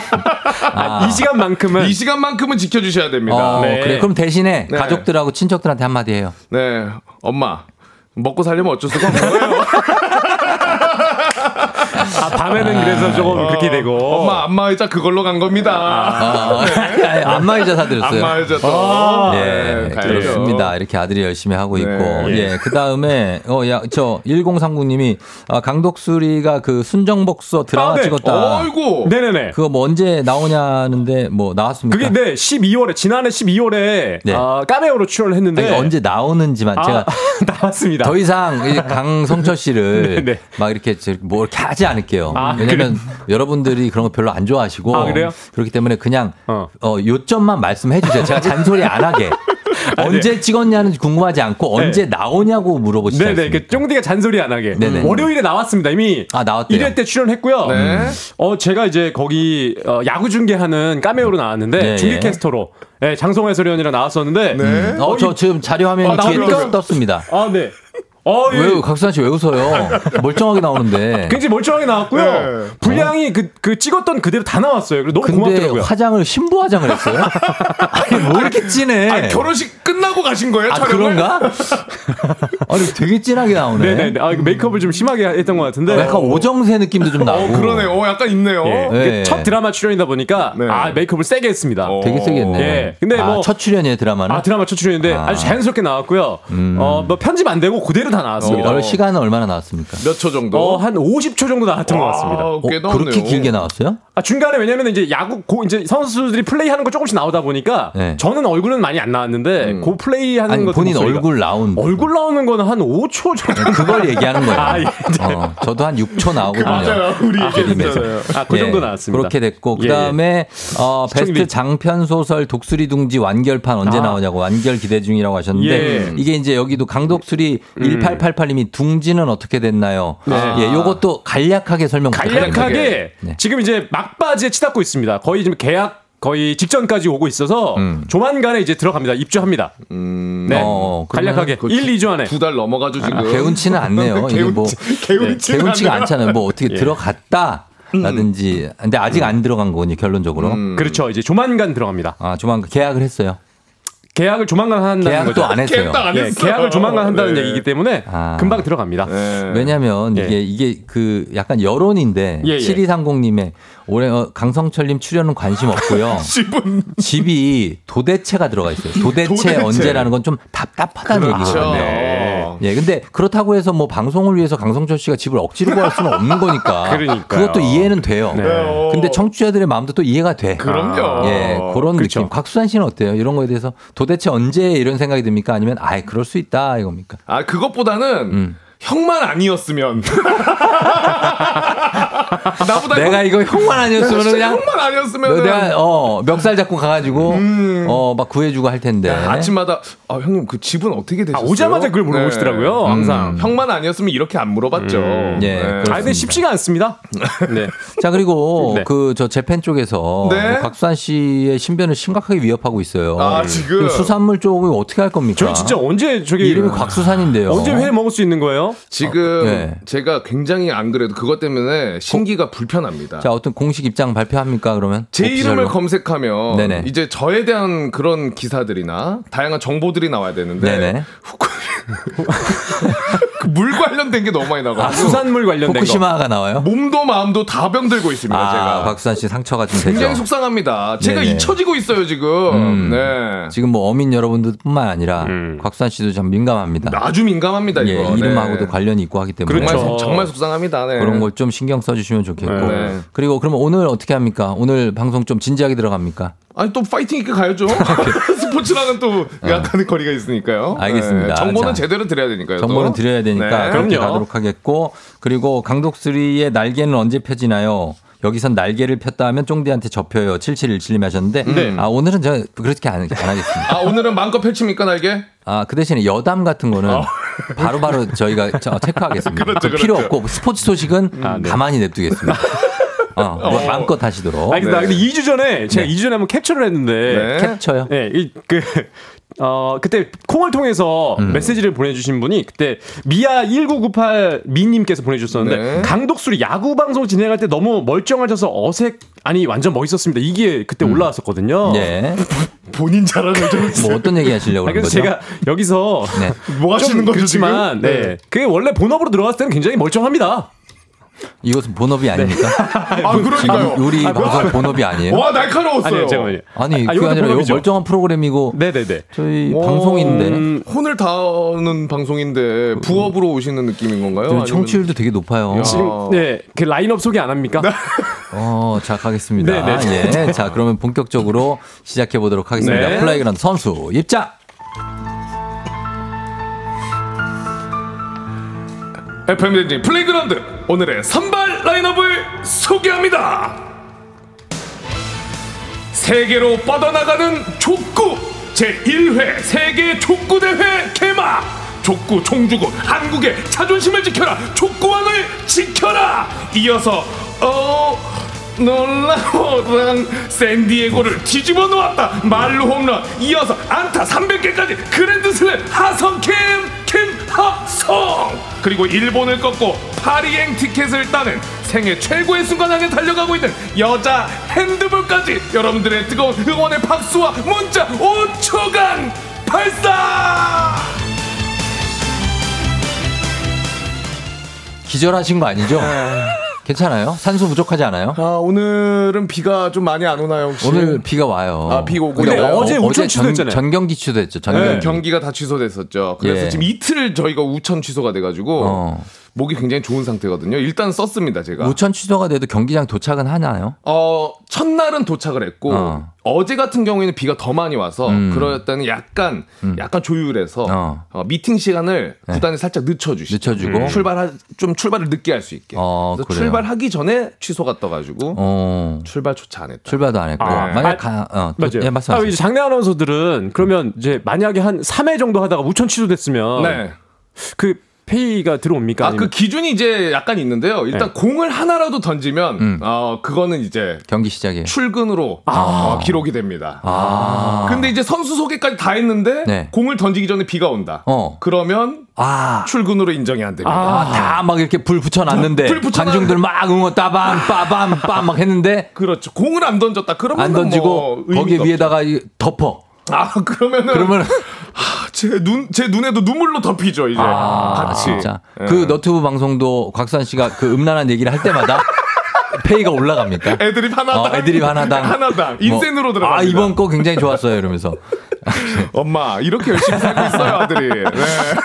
Speaker 9: [LAUGHS]
Speaker 1: 아,
Speaker 8: 이 시간만큼은
Speaker 9: 이 시간만큼은 지켜주셔야 됩니다.
Speaker 1: 어,
Speaker 8: 네.
Speaker 1: 그래. 그럼 대신에
Speaker 9: 네.
Speaker 1: 가족들하고 친척들한테 한마디 해요.
Speaker 9: 네, 엄마 먹고 살려면 어쩔 수가 없는 거예요. [LAUGHS]
Speaker 8: 아, 밤에는 그래서 조금 그렇게 되고.
Speaker 9: 엄마 안마의자 그걸로 간 겁니다.
Speaker 1: 아, 안마의자 사드렸어요.
Speaker 9: 안마의자 또.
Speaker 1: 예,
Speaker 9: 네, 가야죠.
Speaker 1: 그렇습니다. 이렇게 아들이 열심히 하고 있고.
Speaker 9: 네.
Speaker 1: 예, 그 다음에, 어, 야, 저, 1039님이, 아, 강독수리가 그 순정복서 드라마
Speaker 8: 아, 네.
Speaker 1: 찍었다.
Speaker 9: 어이구.
Speaker 8: 네네네.
Speaker 1: 그거 뭐 언제 나오냐는데, 뭐, 나왔습니까?
Speaker 8: 그게 네 12월에 지난해 12월에
Speaker 1: 네.
Speaker 8: 아, 까메오로 출연을 했는데
Speaker 1: 아니, 언제 나오는지만
Speaker 8: 아,
Speaker 1: 제가 [LAUGHS]
Speaker 8: 나왔습니다.
Speaker 1: 더 이상 이 강성철 씨를 [LAUGHS]
Speaker 8: 네, 네.
Speaker 1: 막 이렇게 저- 뭐 이렇게 하지 않을게 요.
Speaker 8: 아,
Speaker 1: 왜냐면 여러분들이 그런 거 별로 안 좋아하시고
Speaker 8: 아, 그래요?
Speaker 1: 그렇기 때문에 그냥
Speaker 8: 어.
Speaker 1: 어, 요점만 말씀해 주세요. 제가 잔소리 안 하게. [LAUGHS] 언제 찍었냐는 궁금하지 않고 언제 나오냐고 물어보시죠.
Speaker 8: 네. 네네, 그 쫑디가 잔소리 안 하게.
Speaker 1: 네네.
Speaker 8: 월요일에 나왔습니다. 이미
Speaker 1: 아, 나왔대요.
Speaker 8: 1회 때 출연했고요.
Speaker 9: 네.
Speaker 8: 어, 제가 이제 거기 어, 야구 중계하는 까메오로 나왔는데
Speaker 1: 네,
Speaker 8: 중계
Speaker 1: 예.
Speaker 8: 캐스터로 네, 장성호 해설위원이랑 나왔었는데
Speaker 9: 네.
Speaker 1: 어, 저 지금 자료 화면 이
Speaker 8: 아,
Speaker 1: 뒤에? 떴, 습니다
Speaker 8: 아, 네. 어, 예.
Speaker 1: 왜 각수한 씨 왜 웃어요? 멀쩡하게 나오는데. [LAUGHS]
Speaker 8: 굉장히 멀쩡하게 나왔고요.
Speaker 9: 네.
Speaker 8: 분량이 그, 그 찍었던 그대로 다 나왔어요. 그래서 너무
Speaker 1: 근데
Speaker 8: 고맙더라고요.
Speaker 1: 화장을 신부 화장을 했어요? [LAUGHS] 아니 뭐 이렇게 진해?
Speaker 9: 아니, 결혼식 끝나고 가신 거예요?
Speaker 1: 아
Speaker 9: 촬영을?
Speaker 1: 그런가? [LAUGHS] 아니 되게 진하게 나오네.
Speaker 8: 네네. 아, 이거 메이크업을 좀 심하게 했던 것 같은데.
Speaker 1: 약간 오정세 느낌도 좀 나고.
Speaker 9: 어, 그러네. 어, 약간 있네요.
Speaker 8: 예.
Speaker 1: 네.
Speaker 8: 첫 드라마 출연이다 보니까
Speaker 9: 네.
Speaker 8: 아 메이크업을 세게 했습니다.
Speaker 9: 어.
Speaker 1: 되게 세게 했네.
Speaker 8: 예. 근데
Speaker 1: 아,
Speaker 8: 뭐-
Speaker 1: 첫 출연이에요 드라마는.
Speaker 8: 아 드라마 첫 출연인데
Speaker 1: 아. 음.
Speaker 8: 아. 주 자연스럽게 나왔고요. 어뭐 편집 안 되고 그대로 다 나왔습니다.
Speaker 1: 어, 시간은 얼마나 나왔습니까?
Speaker 9: 몇 초 정도?
Speaker 8: 어, 한 50초 정도 나왔던 것 같습니다.
Speaker 9: 아,
Speaker 1: 어,
Speaker 9: 꽤 나왔네요.
Speaker 1: 그렇게 길게 나왔어요?
Speaker 8: 아, 중간에 왜냐면 이제 야구, 고, 이제 선수들이 플레이하는 거 조금씩 나오다 보니까
Speaker 1: 네.
Speaker 8: 저는 얼굴은 많이 안 나왔는데
Speaker 9: 음.
Speaker 8: 그 플레이하는
Speaker 1: 아니
Speaker 8: 것
Speaker 1: 본인 얼굴 나온
Speaker 8: 얼굴 나오는 거는 한 5초 정도.
Speaker 1: 그걸 얘기하는 거예요. [LAUGHS]
Speaker 8: 아, 예.
Speaker 1: 어, 저도 한 6초 나오거든요.
Speaker 9: 맞아요. 우리
Speaker 1: 그림에서.
Speaker 9: 얘기했잖아요.
Speaker 8: 아, 그 정도
Speaker 1: 예,
Speaker 8: 나왔습니다.
Speaker 1: 그렇게 됐고
Speaker 8: 예,
Speaker 1: 그다음에 어, 베스트 장편 소설 독수리 둥지 완결판 언제
Speaker 8: 아.
Speaker 1: 나오냐고 완결 기대 중이라고 하셨는데
Speaker 8: 예. 음.
Speaker 1: 이게 이제 여기도 강독수리 1888님이 둥지는 어떻게 됐나요?
Speaker 8: 네.
Speaker 1: 예, 요것도 간략하게 설명 부탁드립니다.
Speaker 8: 간략하게
Speaker 1: 네.
Speaker 8: 지금 이제 막바지에 치닫고 있습니다. 거의 지금 계약 거의 직전까지 오고 있어서
Speaker 1: 음.
Speaker 8: 조만간에 이제 들어갑니다. 입주합니다.
Speaker 9: 음,
Speaker 8: 네.
Speaker 1: 어,
Speaker 8: 간략하게
Speaker 9: 그
Speaker 8: 1, 2주 안에.
Speaker 9: 두 달 넘어가죠, 지금.
Speaker 1: 개운치는 않네요. [LAUGHS] 이게 뭐
Speaker 9: 개운치, 개운치는
Speaker 1: 네, 개운치가. 않잖아요. 뭐 어떻게
Speaker 8: 예.
Speaker 1: 들어갔다. 라든지 근데 아직 안 들어간 거군요 결론적으로
Speaker 9: 음.
Speaker 8: 그렇죠. 이제 조만간 들어갑니다.
Speaker 1: 아 조만간 계약을 했어요
Speaker 8: 계약을 조만간 한다는
Speaker 1: 계약도
Speaker 8: 거죠.
Speaker 1: 안 했어요
Speaker 9: 계약도 안
Speaker 8: 예,
Speaker 9: 했어요.
Speaker 8: 계약을 조만간 한다는
Speaker 9: 네.
Speaker 8: 얘기이기 때문에
Speaker 1: 아.
Speaker 8: 금방 들어갑니다.
Speaker 9: 네.
Speaker 1: 왜냐면
Speaker 8: 예.
Speaker 1: 이게 이게 그 약간 여론인데
Speaker 8: 예, 예.
Speaker 1: 7230님의 올해 어, 강성철님 출연은 관심 없고요. [LAUGHS]
Speaker 9: 집은
Speaker 1: 집이 도대체가 들어가 있어요. 도대체,
Speaker 9: 도대체.
Speaker 1: 언제라는 건 좀 답답하다는
Speaker 9: 그렇죠.
Speaker 1: 얘기거든요.
Speaker 9: 네.
Speaker 1: 예, 근데 그렇다고 해서 뭐 방송을 위해서 강성철 씨가 집을 억지로 구할 수는 없는 거니까. [LAUGHS]
Speaker 8: 그러니까요.
Speaker 1: 그것도 이해는 돼요.
Speaker 8: 네.
Speaker 1: 근데 청취자들의 마음도 또 이해가 돼.
Speaker 9: 그럼요.
Speaker 1: 예, 그런
Speaker 8: 그렇죠.
Speaker 1: 느낌. 곽수산 씨는 어때요? 이런 거에 대해서 도대체 언제 이런 생각이 듭니까? 아니면 아예 그럴 수 있다 이겁니까?
Speaker 9: 아, 그것보다는
Speaker 1: 음.
Speaker 9: 형만 아니었으면 [LAUGHS] 나보다
Speaker 1: 내가
Speaker 9: 형,
Speaker 1: 이거 형만 아니었으면 그냥
Speaker 9: 형만 아니었으면
Speaker 1: 너 내가 어 멱살 잡고 가가지고 어막 구해주고 할 텐데.
Speaker 9: 아침마다 아 형님 그 집은 어떻게 되셨어요? 네.
Speaker 8: 오자마자 그걸 물어보시더라고요, 항상.
Speaker 9: 형만 아니었으면 이렇게 안 물어봤죠.
Speaker 1: 예,
Speaker 9: 네.
Speaker 1: 그렇습니다.
Speaker 8: 아, 근데 쉽지가 않습니다. [LAUGHS] 네.
Speaker 1: 자 그리고 [LAUGHS]
Speaker 8: 네.
Speaker 1: 그저 재팬 쪽에서
Speaker 9: 네.
Speaker 1: 뭐 곽수산 씨의 신변을 심각하게 위협하고 있어요.
Speaker 9: 아, 지금?
Speaker 1: 그 수산물 쪽을 어떻게 할 겁니까?
Speaker 8: 저희 진짜 언제 저기
Speaker 1: 이름이 곽수산인데요.
Speaker 8: 언제 회 먹을 수 있는 거예요?
Speaker 9: 지금
Speaker 1: 네.
Speaker 9: 제가 굉장히 안 그래도 그것 때문에 신기가 불편합니다.
Speaker 1: 자 어떤 공식 입장 발표합니까 그러면?
Speaker 9: 제 이름을
Speaker 1: 오피셜로?
Speaker 9: 검색하면
Speaker 1: 네네.
Speaker 9: 이제 저에 대한 그런 기사들이나 다양한 정보들이 나와야 되는데
Speaker 1: 네네.
Speaker 9: 그 물 관련된 게 너무 많이 나가지고
Speaker 8: 아, 수산물 관련된 거.
Speaker 1: 후쿠시마가 나와요?
Speaker 9: 몸도 마음도 다 병들고 있습니다.
Speaker 1: 아
Speaker 9: 제가
Speaker 1: 곽수산 씨 상처가 좀 되죠.
Speaker 9: 굉장히 속상합니다. 제가
Speaker 1: 네네.
Speaker 9: 잊혀지고 있어요 지금.
Speaker 1: 음.
Speaker 9: 네.
Speaker 1: 지금 뭐 어민 여러분들뿐만 아니라
Speaker 8: 음.
Speaker 1: 곽수산 씨도 참 민감합니다.
Speaker 9: 아주 민감합니다
Speaker 1: 예,
Speaker 9: 이거.
Speaker 1: 이름하고도
Speaker 9: 네.
Speaker 1: 관련이 있고 하기 때문에
Speaker 9: 정말,
Speaker 8: 그렇죠.
Speaker 9: 속- 정말 속상합니다. 네.
Speaker 1: 그런 걸 좀 신경 써주시면 좋겠고.
Speaker 9: 네.
Speaker 1: 그리고 그러면 오늘 어떻게 합니까? 오늘 방송 좀 진지하게 들어갑니까?
Speaker 9: 아니 또 파이팅 있게 가야죠. [LAUGHS] [LAUGHS] 스포츠랑은 또 약간의 거리가 있으니까요.
Speaker 1: 아, 알겠습니다.
Speaker 9: 네, 정보는
Speaker 1: 자,
Speaker 9: 제대로 드려야 되니까요. 또.
Speaker 1: 정보는 드려야 되니까
Speaker 9: 네.
Speaker 1: 그렇게
Speaker 8: 그럼요.
Speaker 1: 가도록 하겠고 그리고 강독수리의 날개는 언제 펴지나요? 여기선 날개를 폈다 하면 쫑디한테 접혀요. 7717님 하셨는데
Speaker 8: 네.
Speaker 1: 아 오늘은 저 그렇게 안, 안 하겠습니다.
Speaker 9: 아 오늘은 마음껏 펼칩니까 날개?
Speaker 1: 아 그 대신에 여담 같은 거는 바로바로 저희가 저- 체크하겠습니다.
Speaker 9: 어. 그렇죠,
Speaker 1: 그 필요
Speaker 9: 그렇죠.
Speaker 1: 없고 스포츠 소식은
Speaker 8: 아, 네.
Speaker 1: 가만히 냅두겠습니다. [LAUGHS] 어, 뭐 마음껏 하시도록
Speaker 8: 알겠습니다.
Speaker 9: 네.
Speaker 8: 근데 2주 전에 제가
Speaker 1: 네.
Speaker 8: 2주 전에 한번 캡처를 했는데
Speaker 9: 네.
Speaker 1: 캡쳐요.
Speaker 8: 네, 이, 그, 어, 그때 콩을 통해서
Speaker 1: 음.
Speaker 8: 메시지를 보내주신 분이 그때 미아1998 미님께서 보내주셨었는데
Speaker 9: 네.
Speaker 8: 강독수리 야구 방송 진행할 때 너무 멀쩡하셔서 어색, 아니, 완전 멋있었습니다. 이게 그때 올라왔었거든요.
Speaker 1: 네. [LAUGHS]
Speaker 9: 본인 잘하는
Speaker 1: 좀뭐 어떤 얘기 하시려고
Speaker 8: 아,
Speaker 1: 그런 거죠?
Speaker 8: 제가 여기서
Speaker 1: 네.
Speaker 9: 뭐 하시는
Speaker 8: 좀
Speaker 9: 거죠
Speaker 8: 그렇지만
Speaker 9: 지금?
Speaker 8: 네. 그게 원래 본업으로 들어갔을 때는 굉장히 멀쩡합니다.
Speaker 1: 이것은 본업이 아닙니까? [LAUGHS]
Speaker 9: 아 그러니까요.
Speaker 1: 우리 방송 본업이 아니에요?
Speaker 9: 와 날카로웠어요.
Speaker 8: 아니요, 잠깐만요.
Speaker 1: 아니
Speaker 8: 아,
Speaker 1: 그게
Speaker 8: 이것도
Speaker 1: 아니라 이거
Speaker 8: 본업이죠.
Speaker 1: 멀쩡한 프로그램이고
Speaker 8: 네네네.
Speaker 1: 저희
Speaker 9: 오,
Speaker 1: 방송인데
Speaker 8: 음,
Speaker 9: 혼을 다하는 방송인데 부업으로 오시는 느낌인 건가요? 아니면-
Speaker 1: 청취율도 되게 높아요.
Speaker 9: 야.
Speaker 8: 지금, 네, 그 라인업 소개 안 합니까?
Speaker 1: 어, 자 가겠습니다. [LAUGHS]
Speaker 8: 네, 네.
Speaker 1: 예, 자 그러면 본격적으로 시작해 보도록 하겠습니다.
Speaker 8: 네.
Speaker 1: Playground 선수 입장.
Speaker 9: FM 댕진 Playground. 오늘의 선발 라인업을 소개합니다. 세계로 뻗어나가는 족구. 제1회 세계 족구 대회 개막. 족구 총주고 한국의 자존심을 지켜라. 족구왕을 지켜라. 이어서 어 놀라워랑 샌디에고를 뒤집어 놓았다. 말로 홈런. 이어서 안타 300개까지 그랜드슬램 하성캠 김하성. 그리고 일본을 꺾고 파리행 티켓을 따는 생애 최고의 순간 향해 달려가고 있는 여자 핸드볼까지 여러분들의 뜨거운 응원의 박수와 문자 5초간 발사!
Speaker 1: 기절하신 거 아니죠? [LAUGHS] 괜찮아요? 산소 부족하지 않아요?
Speaker 9: 아 오늘은 비가 좀 많이 안 오나요 혹시
Speaker 1: 오늘 비가 와요.
Speaker 9: 아, 비가 오고
Speaker 1: 근데
Speaker 9: 있나요?
Speaker 8: 어제 우천
Speaker 1: 전,
Speaker 8: 취소했잖아요.
Speaker 1: 전 경기 취소됐죠. 전경기.
Speaker 9: 네, 경기가 다 취소됐었죠. 그래서
Speaker 1: 예.
Speaker 9: 지금 이틀 저희가 우천 취소가 돼가지고
Speaker 1: 어.
Speaker 9: 목이 굉장히 좋은 상태거든요. 일단 썼습니다 제가.
Speaker 1: 우천 취소가 돼도 경기장 도착은 하나요?
Speaker 9: 어 첫날은 도착을 했고
Speaker 1: 어.
Speaker 9: 어. 제 같은 경우에는 비가 더 많이 와서
Speaker 1: 음.
Speaker 9: 때는 약간 약간 조율해서
Speaker 1: 어.
Speaker 9: 어, 미팅 시간을
Speaker 1: 네.
Speaker 9: 구단에 살짝 늦춰 주시.
Speaker 1: 늦춰 주고.
Speaker 9: 출발하 좀 출발을 늦게 할 수 있게.
Speaker 1: 어,
Speaker 9: 그래서
Speaker 1: 그래요.
Speaker 9: 출발하기 전에 취소가 떠 가지고
Speaker 1: 어.
Speaker 9: 출발조차 안 했다.
Speaker 1: 출발도 안 했고.
Speaker 8: 아,
Speaker 1: 만약
Speaker 8: 아,
Speaker 1: 가, 어, 또-
Speaker 8: 맞아요.
Speaker 1: 예,
Speaker 8: 아,
Speaker 1: 말씀하세요.
Speaker 8: 이제 장내 아나운서들은 그러면 이제 만약에 한 3회 정도 하다가 우천 취소됐으면
Speaker 9: 네.
Speaker 8: 그 페이가 들어옵니까?
Speaker 9: 아 그 기준이 이제 약간 있는데요. 일단 공을 하나라도 던지면
Speaker 1: 음.
Speaker 9: 어 그거는 이제
Speaker 1: 경기 시작에.
Speaker 9: 출근으로 어, 기록이 됩니다.
Speaker 1: 아.
Speaker 9: 근데 이제 선수 소개까지 다 했는데
Speaker 1: 네.
Speaker 9: 공을 던지기 전에 비가 온다.
Speaker 1: 어.
Speaker 9: 그러면
Speaker 1: 아.
Speaker 9: 출근으로 인정이 안 됩니다.
Speaker 1: 아, 다 막 이렇게 불 붙여놨는데
Speaker 9: 불 붙여놨-
Speaker 1: 관중들 막 응원 따밤 빠밤 빰막 했는데
Speaker 9: 그렇죠. 공을 안 던졌다. 그러면
Speaker 1: 안 던지고
Speaker 9: 뭐
Speaker 1: 거기 위에다가 이- 덮어.
Speaker 9: 아 그러면은
Speaker 1: 그러면
Speaker 9: 제 눈 제 눈에도 눈물로 덮이죠 이제
Speaker 1: 아,
Speaker 9: 같이.
Speaker 1: 진짜
Speaker 9: 예.
Speaker 1: 그 너튜브 방송도 곽수환 씨가 그 음란한 얘기를 할 때마다 [LAUGHS] 페이가 올라갑니까?
Speaker 9: 애드립 하나당.
Speaker 1: 어, 애드립 하나당 [LAUGHS]
Speaker 9: 하나당. 인센으로
Speaker 1: 뭐,
Speaker 9: 들어갑니다.
Speaker 1: 아 이번 거 굉장히 좋았어요 이러면서 [LAUGHS]
Speaker 9: 엄마 이렇게 열심히 살고 있어요 아들이. 네.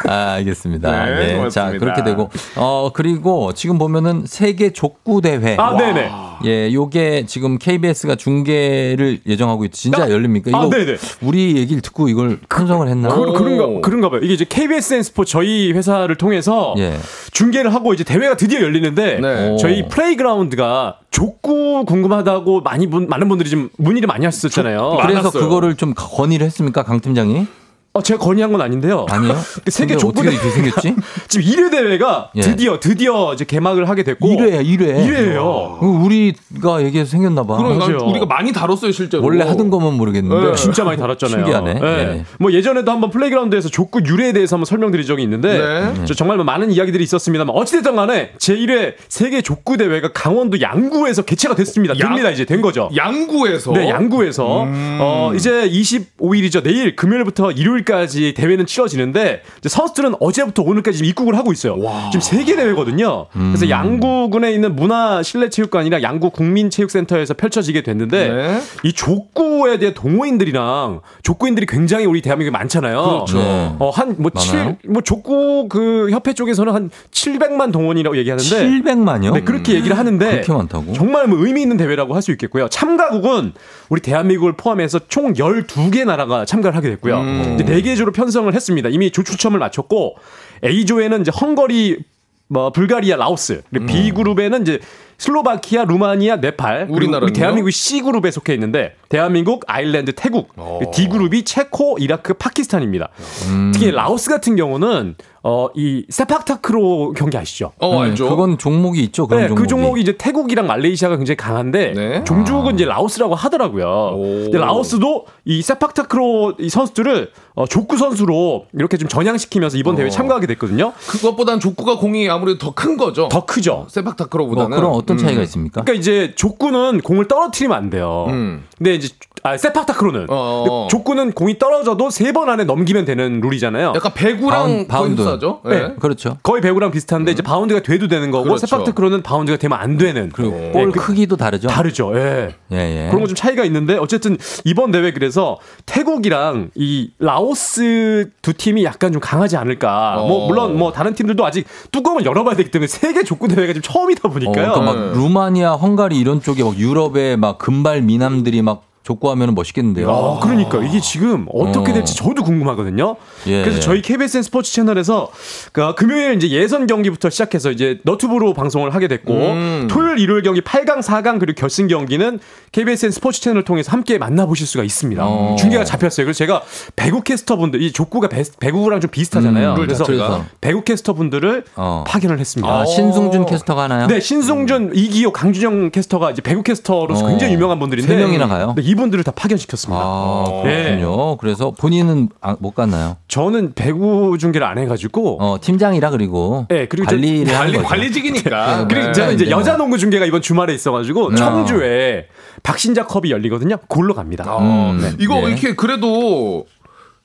Speaker 1: 아, 알겠습니다.
Speaker 9: 네,
Speaker 1: 예. 자. 그렇게 되고 어 그리고 지금 보면은 세계 족구 대회
Speaker 8: 아, 네네.
Speaker 1: 예, 요게 지금 KBS가 중계를 예정하고 있 진짜 열립니까? 이거
Speaker 8: 아, 네네.
Speaker 1: 우리 얘기를 듣고 이걸 편성을 했나?
Speaker 8: 그, 그런가, 그런가 봐요. 이게 이제 KBSN 스포츠 저희 회사를 통해서
Speaker 1: 예.
Speaker 8: 중계를 하고 이제 대회가 드디어 열리는데
Speaker 9: 네.
Speaker 8: 저희 플레이그라운드가 족구 궁금하다고 많이 분, 많은 분들이 좀 문의를 많이 하셨잖아요.
Speaker 1: 그래서
Speaker 9: 많았어요.
Speaker 1: 그거를 좀 건의를 했습니 까, 강 팀장이?
Speaker 8: 어, 제가 건의한 건 아닌데요.
Speaker 1: 아니요. [LAUGHS]
Speaker 8: 그 세계
Speaker 1: 근데
Speaker 8: 족구
Speaker 1: 어떻게
Speaker 8: 대회
Speaker 1: 이렇게 생겼지? [LAUGHS]
Speaker 8: 지금 1회 대회가
Speaker 1: 예.
Speaker 8: 드디어 드디어 이제 개막을 하게 됐고
Speaker 1: 1회야, 1회.
Speaker 8: 1회예요.
Speaker 1: 우리가 얘기해서 생겼나 봐.
Speaker 9: 그러니까. 우리가 많이 다뤘어요 실제로.
Speaker 1: 원래 하던 거면 모르겠는데.
Speaker 9: 네.
Speaker 8: 진짜 많이 다뤘잖아요.
Speaker 1: 신기하네.
Speaker 8: 예.
Speaker 1: 예.
Speaker 8: 뭐 예전에도 한번 플레이그라운드에서 족구 유래에 대해서 한번 설명드린 적이 있는데
Speaker 9: 네.
Speaker 8: 저 정말 많은 이야기들이 있었습니다만 어찌 됐든 간에 제1회 세계 족구 대회가 강원도 양구에서 개최가 됐습니다.
Speaker 9: 양-
Speaker 8: 됩니다. 이제 된 거죠.
Speaker 9: 양구에서.
Speaker 8: 네, 양구에서
Speaker 9: 음.
Speaker 8: 어 이제 25일이죠. 내일 금요일부터 일요일 까지 대회는 치러지는데 선수들은 어제부터 오늘까지 지금 입국을 하고 있어요. 지금 세계 대회거든요.
Speaker 9: 음.
Speaker 8: 그래서 양구군에 있는 문화 실내 체육관이랑 양구 국민체육센터에서 펼쳐지게 됐는데
Speaker 9: 네.
Speaker 8: 이 족구에 대한 동호인들이랑 족구인들이 굉장히 우리 대한민국에 많잖아요.
Speaker 9: 그렇죠.
Speaker 1: 네.
Speaker 8: 어 한뭐
Speaker 1: 많아요?
Speaker 8: 칠뭐 족구 그 협회 쪽에서는 한 700만 동호인이라고 얘기하는데
Speaker 1: 700만요?
Speaker 8: 네, 그렇게 얘기를 하는데
Speaker 1: 그렇게 많다고?
Speaker 8: 정말 뭐 의미 있는 대회라고 할 수 있겠고요. 참가국은 우리 대한민국을 포함해서 총 12개 나라가 참가를 하게 됐고요.
Speaker 1: 음.
Speaker 8: 이제 4개 조로 편성을 했습니다. 이미 조 추첨을 마쳤고 A조에는 이제 헝거리 뭐 불가리아, 라오스, 그리고 B그룹에는 이제 슬로바키아, 루마니아, 네팔, 그리고 우리
Speaker 9: 우리나라는요?
Speaker 8: 대한민국이 C그룹에 속해 있는데 대한민국, 아일랜드, 태국, D그룹이 체코, 이라크, 파키스탄입니다.
Speaker 9: 음.
Speaker 8: 특히 라오스 같은 경우는 어, 이 세팍타크로 경기 아시죠?
Speaker 9: 어
Speaker 1: 네,
Speaker 9: 알죠.
Speaker 1: 그건 종목이 있죠. 그런
Speaker 8: 네,
Speaker 1: 종목이.
Speaker 8: 그 종목이 이제 태국이랑 말레이시아가 굉장히 강한데
Speaker 9: 네.
Speaker 8: 종주국은 이제 라오스라고 하더라고요. 근데 라오스도 이 세팍타크로 이 선수들을 어, 족구 선수로 이렇게 좀 전향시키면서 이번 대회에 참가하게 됐거든요.
Speaker 9: 그것보단 족구가 공이 아무래도 더 큰 거죠.
Speaker 8: 더 크죠.
Speaker 9: 세팍타크로보다는.
Speaker 1: 어, 그럼 어떤 차이가
Speaker 9: 음.
Speaker 1: 있습니까?
Speaker 8: 그러니까 이제 족구는 공을 떨어뜨리면 안 돼요.
Speaker 9: 음.
Speaker 8: 근데 이제 아, 세팍타크로는
Speaker 9: 어.
Speaker 8: 근데 족구는 공이 떨어져도 세 번 안에 넘기면 되는 룰이잖아요.
Speaker 9: 약간 배구랑
Speaker 1: 바운- 바운드.
Speaker 9: 거의 흡사하죠.
Speaker 8: 네.
Speaker 1: 그렇죠.
Speaker 8: 거의 배구랑 비슷한데 이제 바운드가 돼도 되는 거고
Speaker 9: 그렇죠.
Speaker 8: 세팍타크로는 바운드가 되면 안 되는
Speaker 1: 그리고
Speaker 8: 네,
Speaker 1: 볼
Speaker 8: 그-
Speaker 1: 크기도 다르죠.
Speaker 8: 다르죠. 예.
Speaker 1: 예, 예.
Speaker 8: 그런 거 좀 차이가 있는데 어쨌든 이번 대회 그래서 태국이랑 이 라오스 두 팀이 약간 좀 강하지 않을까.
Speaker 9: 어.
Speaker 8: 뭐 물론 뭐 다른 팀들도 아직 뚜껑을 열어봐야 되기 때문에 세계 족구 대회가 지금 처음이다
Speaker 1: 어,
Speaker 8: 보니까요.
Speaker 1: 그러니까 막
Speaker 9: 네.
Speaker 1: 루마니아, 헝가리 이런 쪽에 막 유럽의 막 금발 미남들이 막 족구하면 멋있겠는데요.
Speaker 8: 아, 그러니까 이게 지금 어떻게
Speaker 1: 어.
Speaker 8: 될지 저도 궁금하거든요.
Speaker 1: 예.
Speaker 8: 그래서 저희 KBSN 스포츠 채널에서 그 금요일 이제 예선 경기부터 시작해서 이제 너튜브로 방송을 하게 됐고
Speaker 9: 음.
Speaker 8: 토요일, 일요일 경기 8강, 4강 그리고 결승 경기는 KBSN 스포츠 채널을 통해서 함께 만나보실 수가 있습니다.
Speaker 1: 어.
Speaker 8: 중계가 잡혔어요. 그래서 제가 배구 캐스터분들 이 족구가 배, 배구랑 좀 비슷하잖아요.
Speaker 1: 음,
Speaker 8: 그래서
Speaker 1: 그래서.
Speaker 8: 배구 캐스터분들을
Speaker 1: 어.
Speaker 8: 파견을 했습니다.
Speaker 1: 아, 신승준 캐스터가 하나요?
Speaker 8: 네, 신승준, 이기호, 강준영 캐스터가 이제 배구 캐스터로서
Speaker 1: 어.
Speaker 8: 굉장히 유명한 분들인데
Speaker 1: 세 명이나 가요?
Speaker 8: 네, 이분들을 다 파견시켰습니다.
Speaker 1: 아,
Speaker 8: 네.
Speaker 1: 그렇군요. 그래서 본인은 아, 못 갔나요?
Speaker 8: 저는 배구 중계를 안 해가지고
Speaker 1: 어, 팀장이라 그리고
Speaker 8: 네, 그리고
Speaker 1: 관리를
Speaker 9: 관리. 관리직이니까.
Speaker 8: 그리고
Speaker 9: 네.
Speaker 8: 저는 이제
Speaker 1: 네.
Speaker 8: 여자 농구 중계가 이번 주말에 있어가지고
Speaker 1: 네.
Speaker 8: 청주에 박신자 컵이 열리거든요. 골로 갑니다.
Speaker 9: 어,
Speaker 1: 음,
Speaker 9: 이거
Speaker 1: 네.
Speaker 9: 이렇게 그래도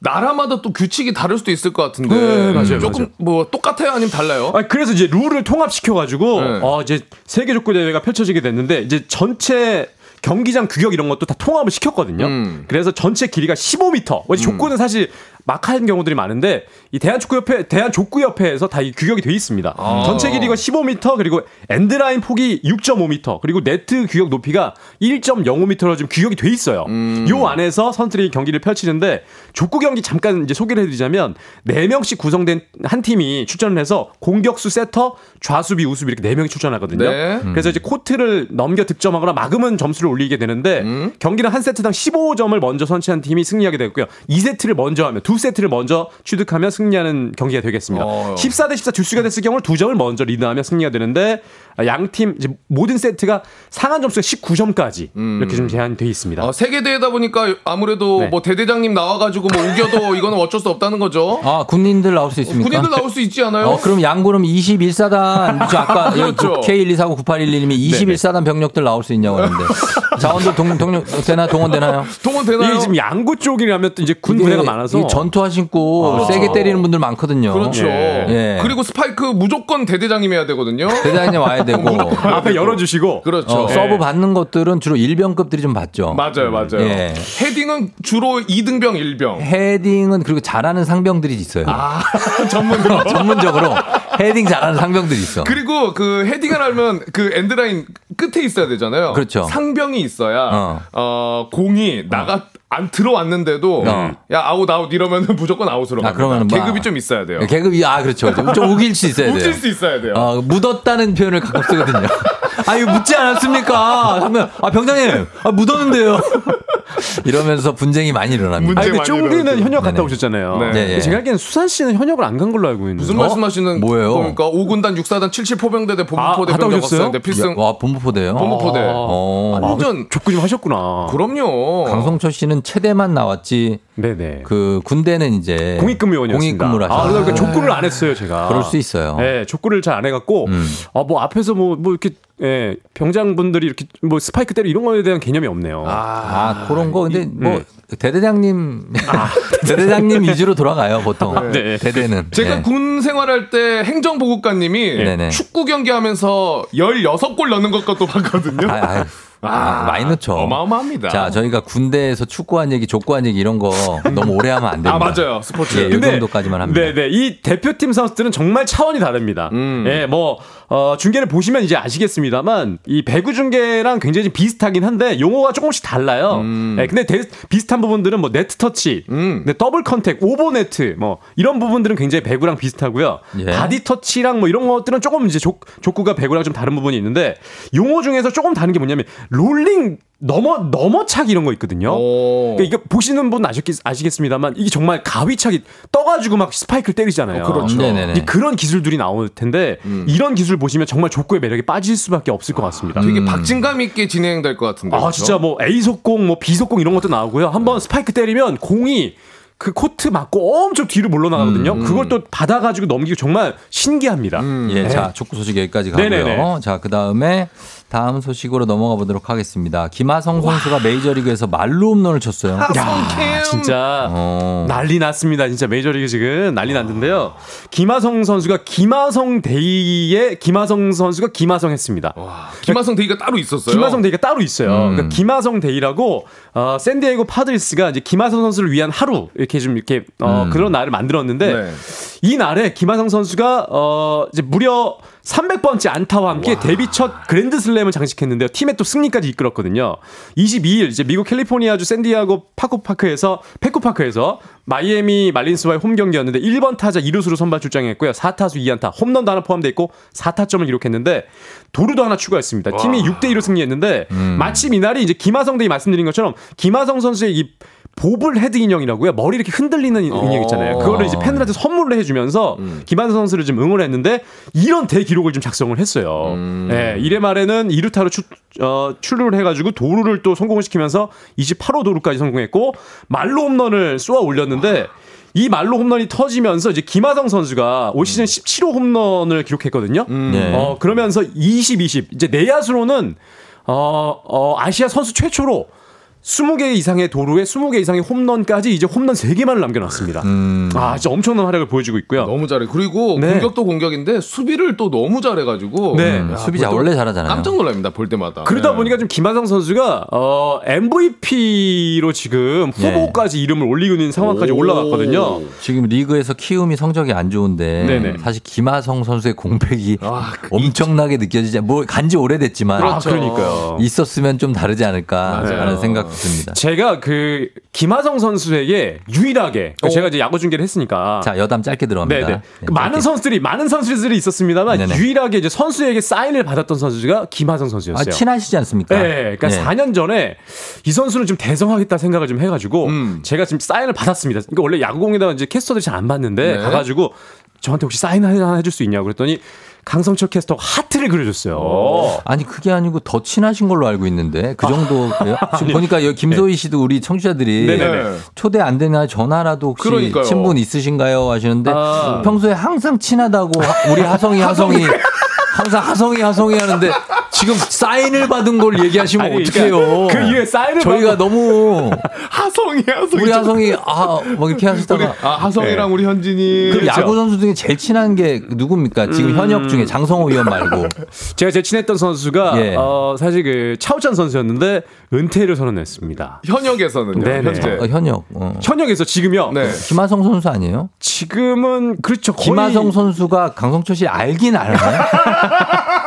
Speaker 9: 나라마다 또 규칙이 다를 수도 있을 것 같은데.
Speaker 8: 네, 맞아요,
Speaker 9: 조금
Speaker 8: 맞아요.
Speaker 9: 뭐 똑같아요, 아니면 달라요?
Speaker 8: 아, 그래서 이제 룰을 통합시켜 가지고
Speaker 9: 네.
Speaker 8: 어, 이제 세계 족구 대회가 펼쳐지게 됐는데 이제 전체 경기장 규격 이런 것도 다 통합을 시켰거든요.
Speaker 9: 음.
Speaker 8: 그래서 전체 길이가 15m. 왜 족구는 사실 막 하는 경우들이 많은데 이 대한축구협회 대한족구협회에서 다 이 규격이 돼 있습니다.
Speaker 9: 아.
Speaker 8: 전체 길이가 15m 그리고 엔드라인 폭이 6.5m 그리고 네트 규격 높이가 1.05m로 지금 규격이 돼 있어요.
Speaker 9: 음.
Speaker 8: 요 안에서 선수들이 경기를 펼치는데 족구 경기 잠깐 이제 소개를 해드리자면 4명씩 구성된 한 팀이 출전을 해서 공격수 세터, 좌수비, 우수비 이렇게 4명이 출전하거든요.
Speaker 9: 네.
Speaker 8: 그래서 이제 코트를 넘겨 득점하거나 막으면 점수를 올리게 되는데
Speaker 9: 음.
Speaker 8: 경기는 한 세트당 15점을 먼저 선취한 팀이 승리하게 되고요. 2세트를 먼저 하면 두 세트를 먼저 취득하면 승리하는 경기가 되겠습니다.
Speaker 9: 어.
Speaker 8: 14대 14 듀스가 됐을 경우 두 점을 먼저 리드하면 승리가 되는데 양팀 모든 세트가 상한 점수가 19점까지 이렇게 좀 제한돼 있습니다.
Speaker 9: 어, 세계 대회다 보니까 아무래도
Speaker 8: 네.
Speaker 9: 뭐 대대장님 나와가지고 뭐 우겨도 [LAUGHS] 이거는 어쩔 수 없다는 거죠.
Speaker 1: 아, 군인들 나올 수 있습니까?
Speaker 9: 군인들 나올 수 있지 않아요?
Speaker 1: 어, 그럼 양구름 21사단, 저 아까
Speaker 9: 그렇죠.
Speaker 1: K1249811님이 21사단 병력들 나올 수 있냐고 하는데. [LAUGHS] 자원들 동, 동력, 되나, 동원 되나요?
Speaker 9: 동원 되나요?
Speaker 8: 이게 지금 양구 쪽이라면 또 이제 군 부대가 많아서
Speaker 1: 이 전투화 신고 세게 때리는 분들 많거든요.
Speaker 9: 그렇죠.
Speaker 1: 예.
Speaker 9: 그리고 스파이크 무조건 대대장님 해야 되거든요.
Speaker 1: 대단히 와야 되고.
Speaker 8: 앞에 열어주시고
Speaker 9: 그렇죠.
Speaker 1: 어, 서브 받는 것들은 주로 일병급들이 좀 받죠.
Speaker 9: 맞아요, 맞아요.
Speaker 1: 예.
Speaker 9: 헤딩은 주로 2등병, 1병.
Speaker 1: 헤딩은 그리고 잘하는 상병들이 있어요.
Speaker 9: 아, [LAUGHS] 전문으로.
Speaker 1: 전문적으로 헤딩 잘하는 상병들이 있어.
Speaker 9: 그리고 그 헤딩을 하면 그 엔드라인 끝에 있어야 되잖아요.
Speaker 1: 그렇죠.
Speaker 9: 상병이 있어야
Speaker 1: 어.
Speaker 9: 어, 공이 나가 안 들어왔는데도
Speaker 1: 어.
Speaker 9: 야 아웃 아웃 이러면 무조건 아웃으로
Speaker 1: 아, 뭐-
Speaker 9: 계급이 좀 있어야 돼요.
Speaker 1: 계급이 아 그렇죠. 좀, 좀 우길 수 있어야 돼요.
Speaker 9: 우길 수 있어야 돼요.
Speaker 1: 어, 묻었다는 표현을 가끔 쓰거든요. [LAUGHS] 아, 이거 묻지 않았습니까? 하면, 아, 병장님, 아, 묻었는데요. [LAUGHS] 이러면서 분쟁이 많이 일어납니다.
Speaker 8: 아니, 쫑디는. 현역 갔다
Speaker 1: 네네.
Speaker 8: 오셨잖아요.
Speaker 9: 네.
Speaker 1: 네, 예.
Speaker 8: 제가 알기엔 수산 씨는 현역을 안 간 걸로 알고 있는데.
Speaker 9: 무슨
Speaker 1: 어?
Speaker 9: 말씀하시는
Speaker 1: 뭐예요?
Speaker 9: 겁니까? 5군단 6사단 77포병대대
Speaker 8: 아,
Speaker 9: 본부포대
Speaker 8: 갔다
Speaker 9: 병장
Speaker 8: 오셨어요?
Speaker 9: 필승
Speaker 1: 와, 본부포대요.
Speaker 9: 본부포대.
Speaker 1: 어.
Speaker 9: 완전
Speaker 8: 족구 좀 하셨구나.
Speaker 9: 그럼요.
Speaker 1: 강성철 씨는 체대만 나왔지,
Speaker 8: 네네.
Speaker 1: 그, 군대는 이제.
Speaker 8: 공익근무원이었습니다.
Speaker 1: 공익근무를
Speaker 8: 아,
Speaker 1: 하셨어요.
Speaker 8: 그러니까 족구를 안 했어요, 제가.
Speaker 1: 그럴 수 있어요.
Speaker 8: 네, 족구를 잘 안 해갖고,
Speaker 1: 음.
Speaker 8: 아, 뭐 앞에서 뭐, 뭐 이렇게, 예, 병장분들이 이렇게 뭐 스파이크 때리 이런 거에 대한 개념이 없네요.
Speaker 1: 아, 그런 거. 근데 뭐,
Speaker 8: 음. [LAUGHS]
Speaker 1: 대대장님, 대대장님 위주로 돌아가요, 보통.
Speaker 8: 네.
Speaker 1: 대대는.
Speaker 9: 제가
Speaker 1: 네.
Speaker 9: 군 생활할 때 행정보급관님이
Speaker 1: 네네.
Speaker 9: 축구 경기 하면서 16골 넣는 것도 봤거든요.
Speaker 1: 아, 아유. 아, 많이 넣죠.
Speaker 9: 어마어마합니다.
Speaker 1: 자, 저희가 군대에서 축구한 얘기, 족구한 얘기 이런 거 [LAUGHS] 너무 오래 하면 안 됩니다.
Speaker 9: 아, 맞아요. 스포츠.
Speaker 1: 예, 이 정도까지만 합니다.
Speaker 8: 네 네. 이 대표팀 선수들은 정말 차원이 다릅니다.
Speaker 9: 음.
Speaker 8: 예, 뭐, 어, 중계를 보시면 이제 아시겠습니다만, 이 배구 중계랑 굉장히 좀 비슷하긴 한데, 용어가 조금씩 달라요.
Speaker 9: 음.
Speaker 8: 예, 근데 대- 비슷한 부분들은 뭐, 네트 터치,
Speaker 9: 음.
Speaker 8: 네, 더블 contact, 오버 네트, 뭐, 이런 부분들은 굉장히 배구랑 비슷하고요.
Speaker 1: 예.
Speaker 8: 바디 터치랑 뭐, 이런 것들은 조금 이제 족, 족구가 배구랑 좀 다른 부분이 있는데, 용어 중에서 조금 다른 게 뭐냐면, 롤링, 넘어, 넘어차기 이런 거 있거든요.
Speaker 9: 오.
Speaker 8: 그러니까 이거 보시는 분 아시겠, 아시겠습니다만 이게 정말 가위차기 떠가지고 막 스파이크를 때리잖아요.
Speaker 9: 어, 그렇죠.
Speaker 8: 그런 기술들이 나올 텐데 이런 기술 보시면 정말 족구의 매력에 빠질 수밖에 없을 것 같습니다.
Speaker 9: 되게 박진감 있게 진행될 것 같은데.
Speaker 8: 아 진짜 뭐 A 속공, 뭐 B 속공 이런 것도 나오고요. 한번 스파이크 때리면 공이 그 코트 맞고 엄청 뒤로 물러나거든요. 그걸 또 받아가지고 넘기고 정말 신기합니다.
Speaker 1: 예, 자, 축구 소식 여기까지 가고요.
Speaker 8: 네네네.
Speaker 1: 자, 그 다음에 다음 소식으로 넘어가 보도록 하겠습니다. 김하성 선수가 메이저리그에서 말로 홈런을 쳤어요.
Speaker 8: 야, 진짜
Speaker 1: 어.
Speaker 8: 난리 났습니다. 진짜 메이저리그 지금 난리 났는데요. 김하성 선수가 김하성 데이에 김하성 선수가 김하성 했습니다.
Speaker 9: 김하성 데이가 따로 있었어요.
Speaker 8: 김하성 데이가 따로 있어요.
Speaker 1: 음.
Speaker 8: 그러니까 김하성 데이라고 어, 샌디에이고 파드레스가 이제 김하성 선수를 위한 하루 이렇게 좀 이렇게 어,
Speaker 1: 음.
Speaker 8: 그런 날을 만들었는데
Speaker 9: 네.
Speaker 8: 이 날에 김하성 선수가 어, 이제 무려 300번째 안타와 함께 데뷔 첫 그랜드슬램을 장식했는데요. 팀의 또 승리까지 이끌었거든요. 22일 이제 미국 캘리포니아주 샌디에이고 파코파크에서 펫코파크에서 마이애미 말린스와의 홈 경기였는데 1번 타자 2루수로 선발 출장했고요. 4타수 2안타, 홈런도 하나 포함돼 있고 4타점을 기록했는데 도루도 하나 추가했습니다. 팀이 6대 2로 승리했는데 마침 이날이 이제 김하성 데이 말씀드린 것처럼 김하성 선수의 이 bobblehead 인형이라고요. 머리 이렇게 흔들리는 인형 있잖아요. 그거를 이제 팬들한테 선물을 해주면서 김하성 선수를 좀 응원했는데 이런 대기록을 좀 작성을 했어요. 네, 1회 말에는 2루타로 추, 어, 출루를 해가지고 도루를 또 성공을 시키면서 28호 도루까지 성공했고 말로 홈런을 쏘아 올렸는데 이 말로 홈런이 터지면서 이제 김하성 선수가 올 시즌 17호 홈런을 기록했거든요.
Speaker 1: 네.
Speaker 8: 어, 그러면서 20, 20 이제 내야수로는 어, 어, 아시아 선수 최초로 20개 이상의 도루에 20개 이상의 홈런까지 이제 홈런 3개만을 남겨놨습니다. 아, 진짜 엄청난 활약을 보여주고 있고요.
Speaker 9: 너무 잘해. 그리고
Speaker 8: 네.
Speaker 9: 공격도 공격인데 수비를 또 너무 잘해가지고.
Speaker 8: 네.
Speaker 9: 야,
Speaker 1: 수비
Speaker 9: 볼때
Speaker 1: 원래 잘하잖아요.
Speaker 9: 깜짝 놀랍니다. 볼 때마다.
Speaker 8: 그러다
Speaker 9: 네.
Speaker 8: 보니까 좀 김하성 선수가 어, MVP로 지금 후보까지 이름을 올리고 있는 상황까지
Speaker 9: 오.
Speaker 8: 올라갔거든요.
Speaker 1: 지금 리그에서 키움이 성적이 안 좋은데
Speaker 8: 네네.
Speaker 1: 사실 김하성 선수의 공백이
Speaker 9: 아, 그
Speaker 1: 엄청나게 느껴지지 뭐 간지 오래됐지만
Speaker 8: 아, 그러니까요.
Speaker 1: 있었으면 좀 다르지 않을까
Speaker 9: 맞아요.
Speaker 1: 하는 생각도 듭니다.
Speaker 8: 제가 그 김하성 선수에게 유일하게 그 제가 이제 야구 중계를 했으니까
Speaker 1: 자 여담 짧게 들어갑니다.
Speaker 8: 네네.
Speaker 1: 네,
Speaker 8: 그 많은. 선수들이 많은 선수들이 있었습니다만
Speaker 1: 네네.
Speaker 8: 유일하게 이제 선수에게 사인을 받았던 선수가 김하성
Speaker 1: 아,
Speaker 8: 선수였어요.
Speaker 1: 친하시지 않습니까?
Speaker 8: 네, 그러니까
Speaker 1: 네.
Speaker 8: 4년 전에 이 선수는 좀 대성하겠다 생각을 좀 해가지고
Speaker 9: 음.
Speaker 8: 제가 지금 사인을 받았습니다. 그러니까 원래 야구공에다가 이제 캐스터들이 잘안 받는데
Speaker 9: 네.
Speaker 8: 가가지고 저한테 혹시 사인 하나 해줄 수 있냐고 그랬더니 강성철 캐스터가 하트를 그려줬어요.
Speaker 1: 아니 그게 아니고 더 친하신 걸로 알고 있는데 그 정도예요? 지금 보니까 여기 김소희 씨도 우리 청취자들이
Speaker 8: 네네네.
Speaker 1: 초대 안 되나 전화라도 혹시
Speaker 9: 그러니까요.
Speaker 1: 친분 있으신가요 하시는데
Speaker 8: 아.
Speaker 1: 평소에 항상 친하다고 하- 우리 하성이 하성이 [LAUGHS] 항상 하성이 하성이 하는데 지금 사인을 받은 걸 얘기하시면
Speaker 8: 아니,
Speaker 1: 어떡해요.
Speaker 8: 그러니까 그 이후에 사인을
Speaker 1: 저희가 너무 [LAUGHS]
Speaker 9: 하성이 하성이
Speaker 1: 우리 하성이 아뭐 이렇게 하시다가
Speaker 9: 아 하성이랑 우리 현진이
Speaker 1: 그 야구 선수 중에 제일 친한 게 누굽니까? 지금 현역 중에 장성호 위원 말고 [LAUGHS]
Speaker 8: 제가 제일 친했던 선수가
Speaker 1: 예.
Speaker 8: 어, 사실 그 차우찬 선수였는데 은퇴를 선언했습니다.
Speaker 9: 현역에서는요.
Speaker 8: 네네.
Speaker 9: 현재.
Speaker 1: 어, 현역. 어.
Speaker 8: 현역에서 지금요.
Speaker 9: 네.
Speaker 1: 김하성 선수 아니에요?
Speaker 8: 지금은 그렇죠. 거의
Speaker 1: 김하성 선수가 강성철 씨 알긴 알아요.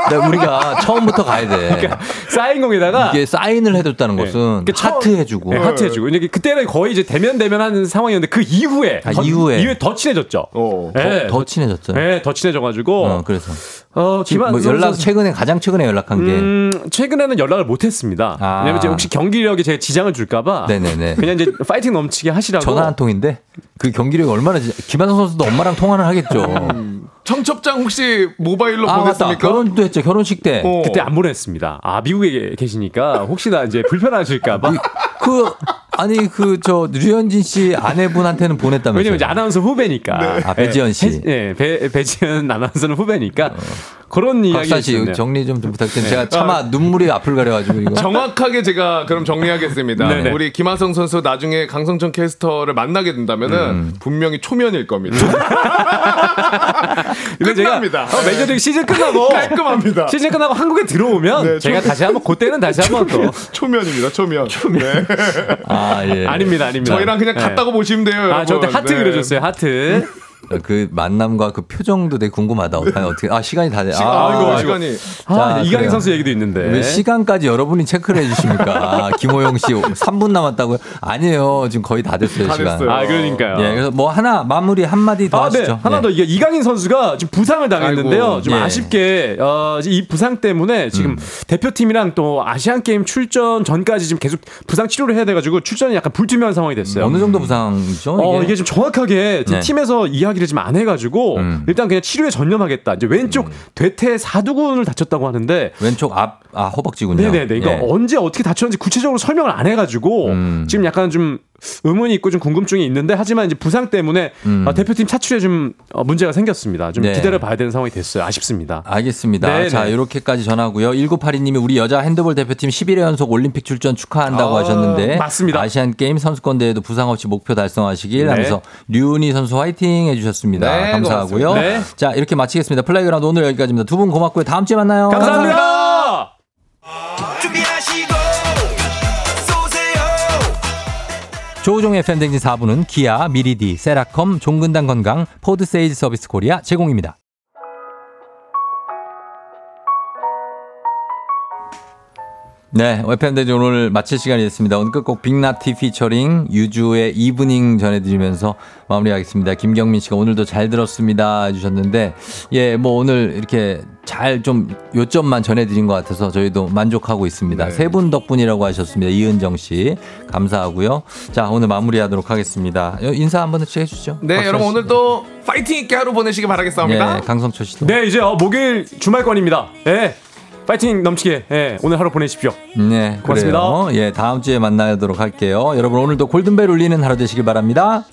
Speaker 1: 근데 [LAUGHS] 우리가 처음부터 가야 돼. [LAUGHS]
Speaker 8: 사인공에다가
Speaker 1: 이게 사인을 해줬다는
Speaker 8: 네.
Speaker 1: 것은
Speaker 8: 그러니까 처음-
Speaker 1: 하트 해주고.
Speaker 8: 네, 하트 해주고. 이제 그때는 거의 이제 대면 대면하는 상황이었는데 그 이후에
Speaker 1: 아,
Speaker 8: 더,
Speaker 1: 이후에.
Speaker 8: 이후에 더 친해졌죠.
Speaker 9: 어.
Speaker 8: 네,
Speaker 1: 더 친해졌죠.
Speaker 8: 네, 더 친해져가지고
Speaker 1: 어, 그래서
Speaker 8: 어,
Speaker 1: 뭐
Speaker 8: 김한성
Speaker 1: 연락
Speaker 8: 선수-
Speaker 1: 최근에 가장 최근에 연락한 게
Speaker 8: 음, 최근에는 연락을 못 했습니다.
Speaker 1: 아.
Speaker 8: 왜냐면 이제 혹시 경기력에 제가 지장을 줄까 봐
Speaker 1: 네네네.
Speaker 8: 그냥 이제 파이팅 넘치게 하시라고.
Speaker 1: 전화 한 통인데 그 경기력이 얼마나 지- 김한성 선수도 엄마랑 통화를 하겠죠. [LAUGHS]
Speaker 9: 청첩장 혹시 모바일로
Speaker 1: 아.
Speaker 9: 보냈습니까?
Speaker 1: 결혼도 했죠. 결혼식 때.
Speaker 9: 어.
Speaker 8: 그때 안 보냈습니다. 아 미국에 계시니까 혹시나 이제 불편하실까 봐.
Speaker 1: 그 아니 그 저 류현진 씨 아내분한테는 보냈다면서요?
Speaker 8: 왜냐면 이제 아나운서 후배니까.
Speaker 1: 아, 배지연 씨. 어.
Speaker 8: 배, 예, 배, 배지연 아나운서는 후배니까 그런 이야기.
Speaker 1: 박사 씨 정리 좀, 좀 부탁드립니다. 제가 차마 눈물이 앞을 가려가지고 이거.
Speaker 9: 정확하게 제가 그럼 정리하겠습니다.
Speaker 8: 네네.
Speaker 9: 우리 김하성 선수 나중에 강성천 캐스터를 만나게 된다면은
Speaker 1: 음.
Speaker 9: 분명히 초면일 겁니다. [LAUGHS]
Speaker 8: 제가
Speaker 9: 끝납니다.
Speaker 8: 어, 메이저리그 시즌 끝나고
Speaker 9: 깔끔합니다.
Speaker 8: 시즌 끝나고 한국에 들어오면
Speaker 9: 네,
Speaker 8: 제가
Speaker 9: 초-
Speaker 8: 다시 한번 그때는 다시 한번 또 [LAUGHS]
Speaker 9: 초면입니다. 초면. 네.
Speaker 1: 아 예.
Speaker 8: 아닙니다, 아닙니다.
Speaker 9: 저희랑 그냥
Speaker 8: 네.
Speaker 9: 같다고 보시면 돼요.
Speaker 8: 아,
Speaker 9: 여러분.
Speaker 8: 하트
Speaker 9: 네.
Speaker 8: 그려줬어요. 하트. [LAUGHS]
Speaker 1: 그 만남과 그 표정도 되게 궁금하다. 어떻게 어떻게? 아 시간이 다 돼.
Speaker 9: 시간,
Speaker 1: 아,
Speaker 9: 아이고,
Speaker 1: 이거
Speaker 9: 시간이.
Speaker 8: 아,
Speaker 1: 자,
Speaker 8: 이강인
Speaker 1: 그래요.
Speaker 8: 선수 얘기도 있는데.
Speaker 1: 왜 시간까지 여러분이 체크를 해주십니까? 아, [LAUGHS] 김호영 씨 3분 남았다고요? 아니에요. 지금 거의 다 됐어요
Speaker 9: 다
Speaker 1: 시간.
Speaker 9: 됐어요.
Speaker 8: 아, 그러니까요.
Speaker 1: 예, 그래서 뭐 하나 마무리 한 마디 더
Speaker 8: 아, 네.
Speaker 1: 하시죠.
Speaker 8: 하나
Speaker 1: 예.
Speaker 8: 더 이게 이강인 선수가 지금 부상을 당했는데요.
Speaker 9: 아이고,
Speaker 8: 좀
Speaker 1: 예.
Speaker 8: 아쉽게 어, 이 부상 때문에 지금
Speaker 1: 음.
Speaker 8: 대표팀이랑 또 아시안 게임 출전 전까지 지금 계속 부상 치료를 해야 돼가지고 출전이 약간 불투명한 상황이 됐어요.
Speaker 1: 어느 정도 부상이죠?
Speaker 8: 어,
Speaker 1: 이게?
Speaker 8: 이게 좀 정확하게
Speaker 1: 네.
Speaker 8: 팀에서 이야기를 지금 안 해가지고
Speaker 1: 음.
Speaker 8: 일단 그냥 치료에 전념하겠다. 이제 왼쪽 대퇴 사두근을 다쳤다고 하는데
Speaker 1: 왼쪽 앞, 아, 허벅지군요.
Speaker 8: 네네네. 이거
Speaker 1: 예.
Speaker 8: 언제 어떻게 다쳤는지 구체적으로 설명을 안 해가지고
Speaker 1: 음.
Speaker 8: 지금 약간 좀 의문이 있고 좀 궁금증이 있는데 하지만 이제 부상 때문에
Speaker 1: 음.
Speaker 8: 어, 대표팀 차출에 좀 어, 문제가 생겼습니다. 좀
Speaker 1: 네.
Speaker 8: 기다려 봐야 되는 상황이 됐어요. 아쉽습니다.
Speaker 1: 알겠습니다.
Speaker 8: 네네.
Speaker 1: 자, 이렇게까지 전하고요. 1982님이 우리 여자 핸드볼 대표팀 11회 연속 올림픽 출전 축하한다고
Speaker 8: 아,
Speaker 1: 하셨는데
Speaker 8: 맞습니다.
Speaker 1: 아시안 게임 선수권 대회도 부상 없이 목표 달성하시길
Speaker 8: 네.
Speaker 1: 하면서 류은희 선수 화이팅 해 주셨습니다.
Speaker 9: 네,
Speaker 1: 감사하고요.
Speaker 8: 네.
Speaker 1: 자, 이렇게 마치겠습니다. 플레이그라운드 오늘 여기까지입니다. 두 분 고맙고요. 다음 주에 만나요.
Speaker 8: 감사합니다.
Speaker 5: 준비하시고
Speaker 1: 조우종의 FM대행진 4부는 기아, 미리디, 세라컴, 종근당 건강, 포드 세일즈 서비스 코리아 제공입니다. 네, FM대행진 오늘 마칠 시간이 됐습니다. 오늘 끝곡 빅나티 피처링 유주의 Evening 전해드리면서 마무리하겠습니다. 김경민 씨가 오늘도 잘 들었습니다 해주셨는데 예, 뭐 오늘 이렇게 잘 좀 요점만 전해드린 것 같아서 저희도 만족하고 있습니다.
Speaker 9: 네.
Speaker 1: 세분 덕분이라고 하셨습니다. 이은정 씨 감사하고요. 자, 오늘 마무리하도록 하겠습니다. 인사 한번 해주시죠.
Speaker 9: 네, 여러분
Speaker 1: 씨.
Speaker 9: 오늘도 파이팅 있게 하루 보내시기 바라겠습니다.
Speaker 1: 예, 강성철 씨도.
Speaker 8: 네, 이제 어, 목요일 주말권입니다. 예. 파이팅 넘치게 예, 오늘 하루 보내십시오.
Speaker 1: 네,
Speaker 8: 고맙습니다.
Speaker 1: 그래요. 예, 다음 주에 만나도록 할게요. 여러분 오늘도 골든벨 울리는 하루 되시길 바랍니다.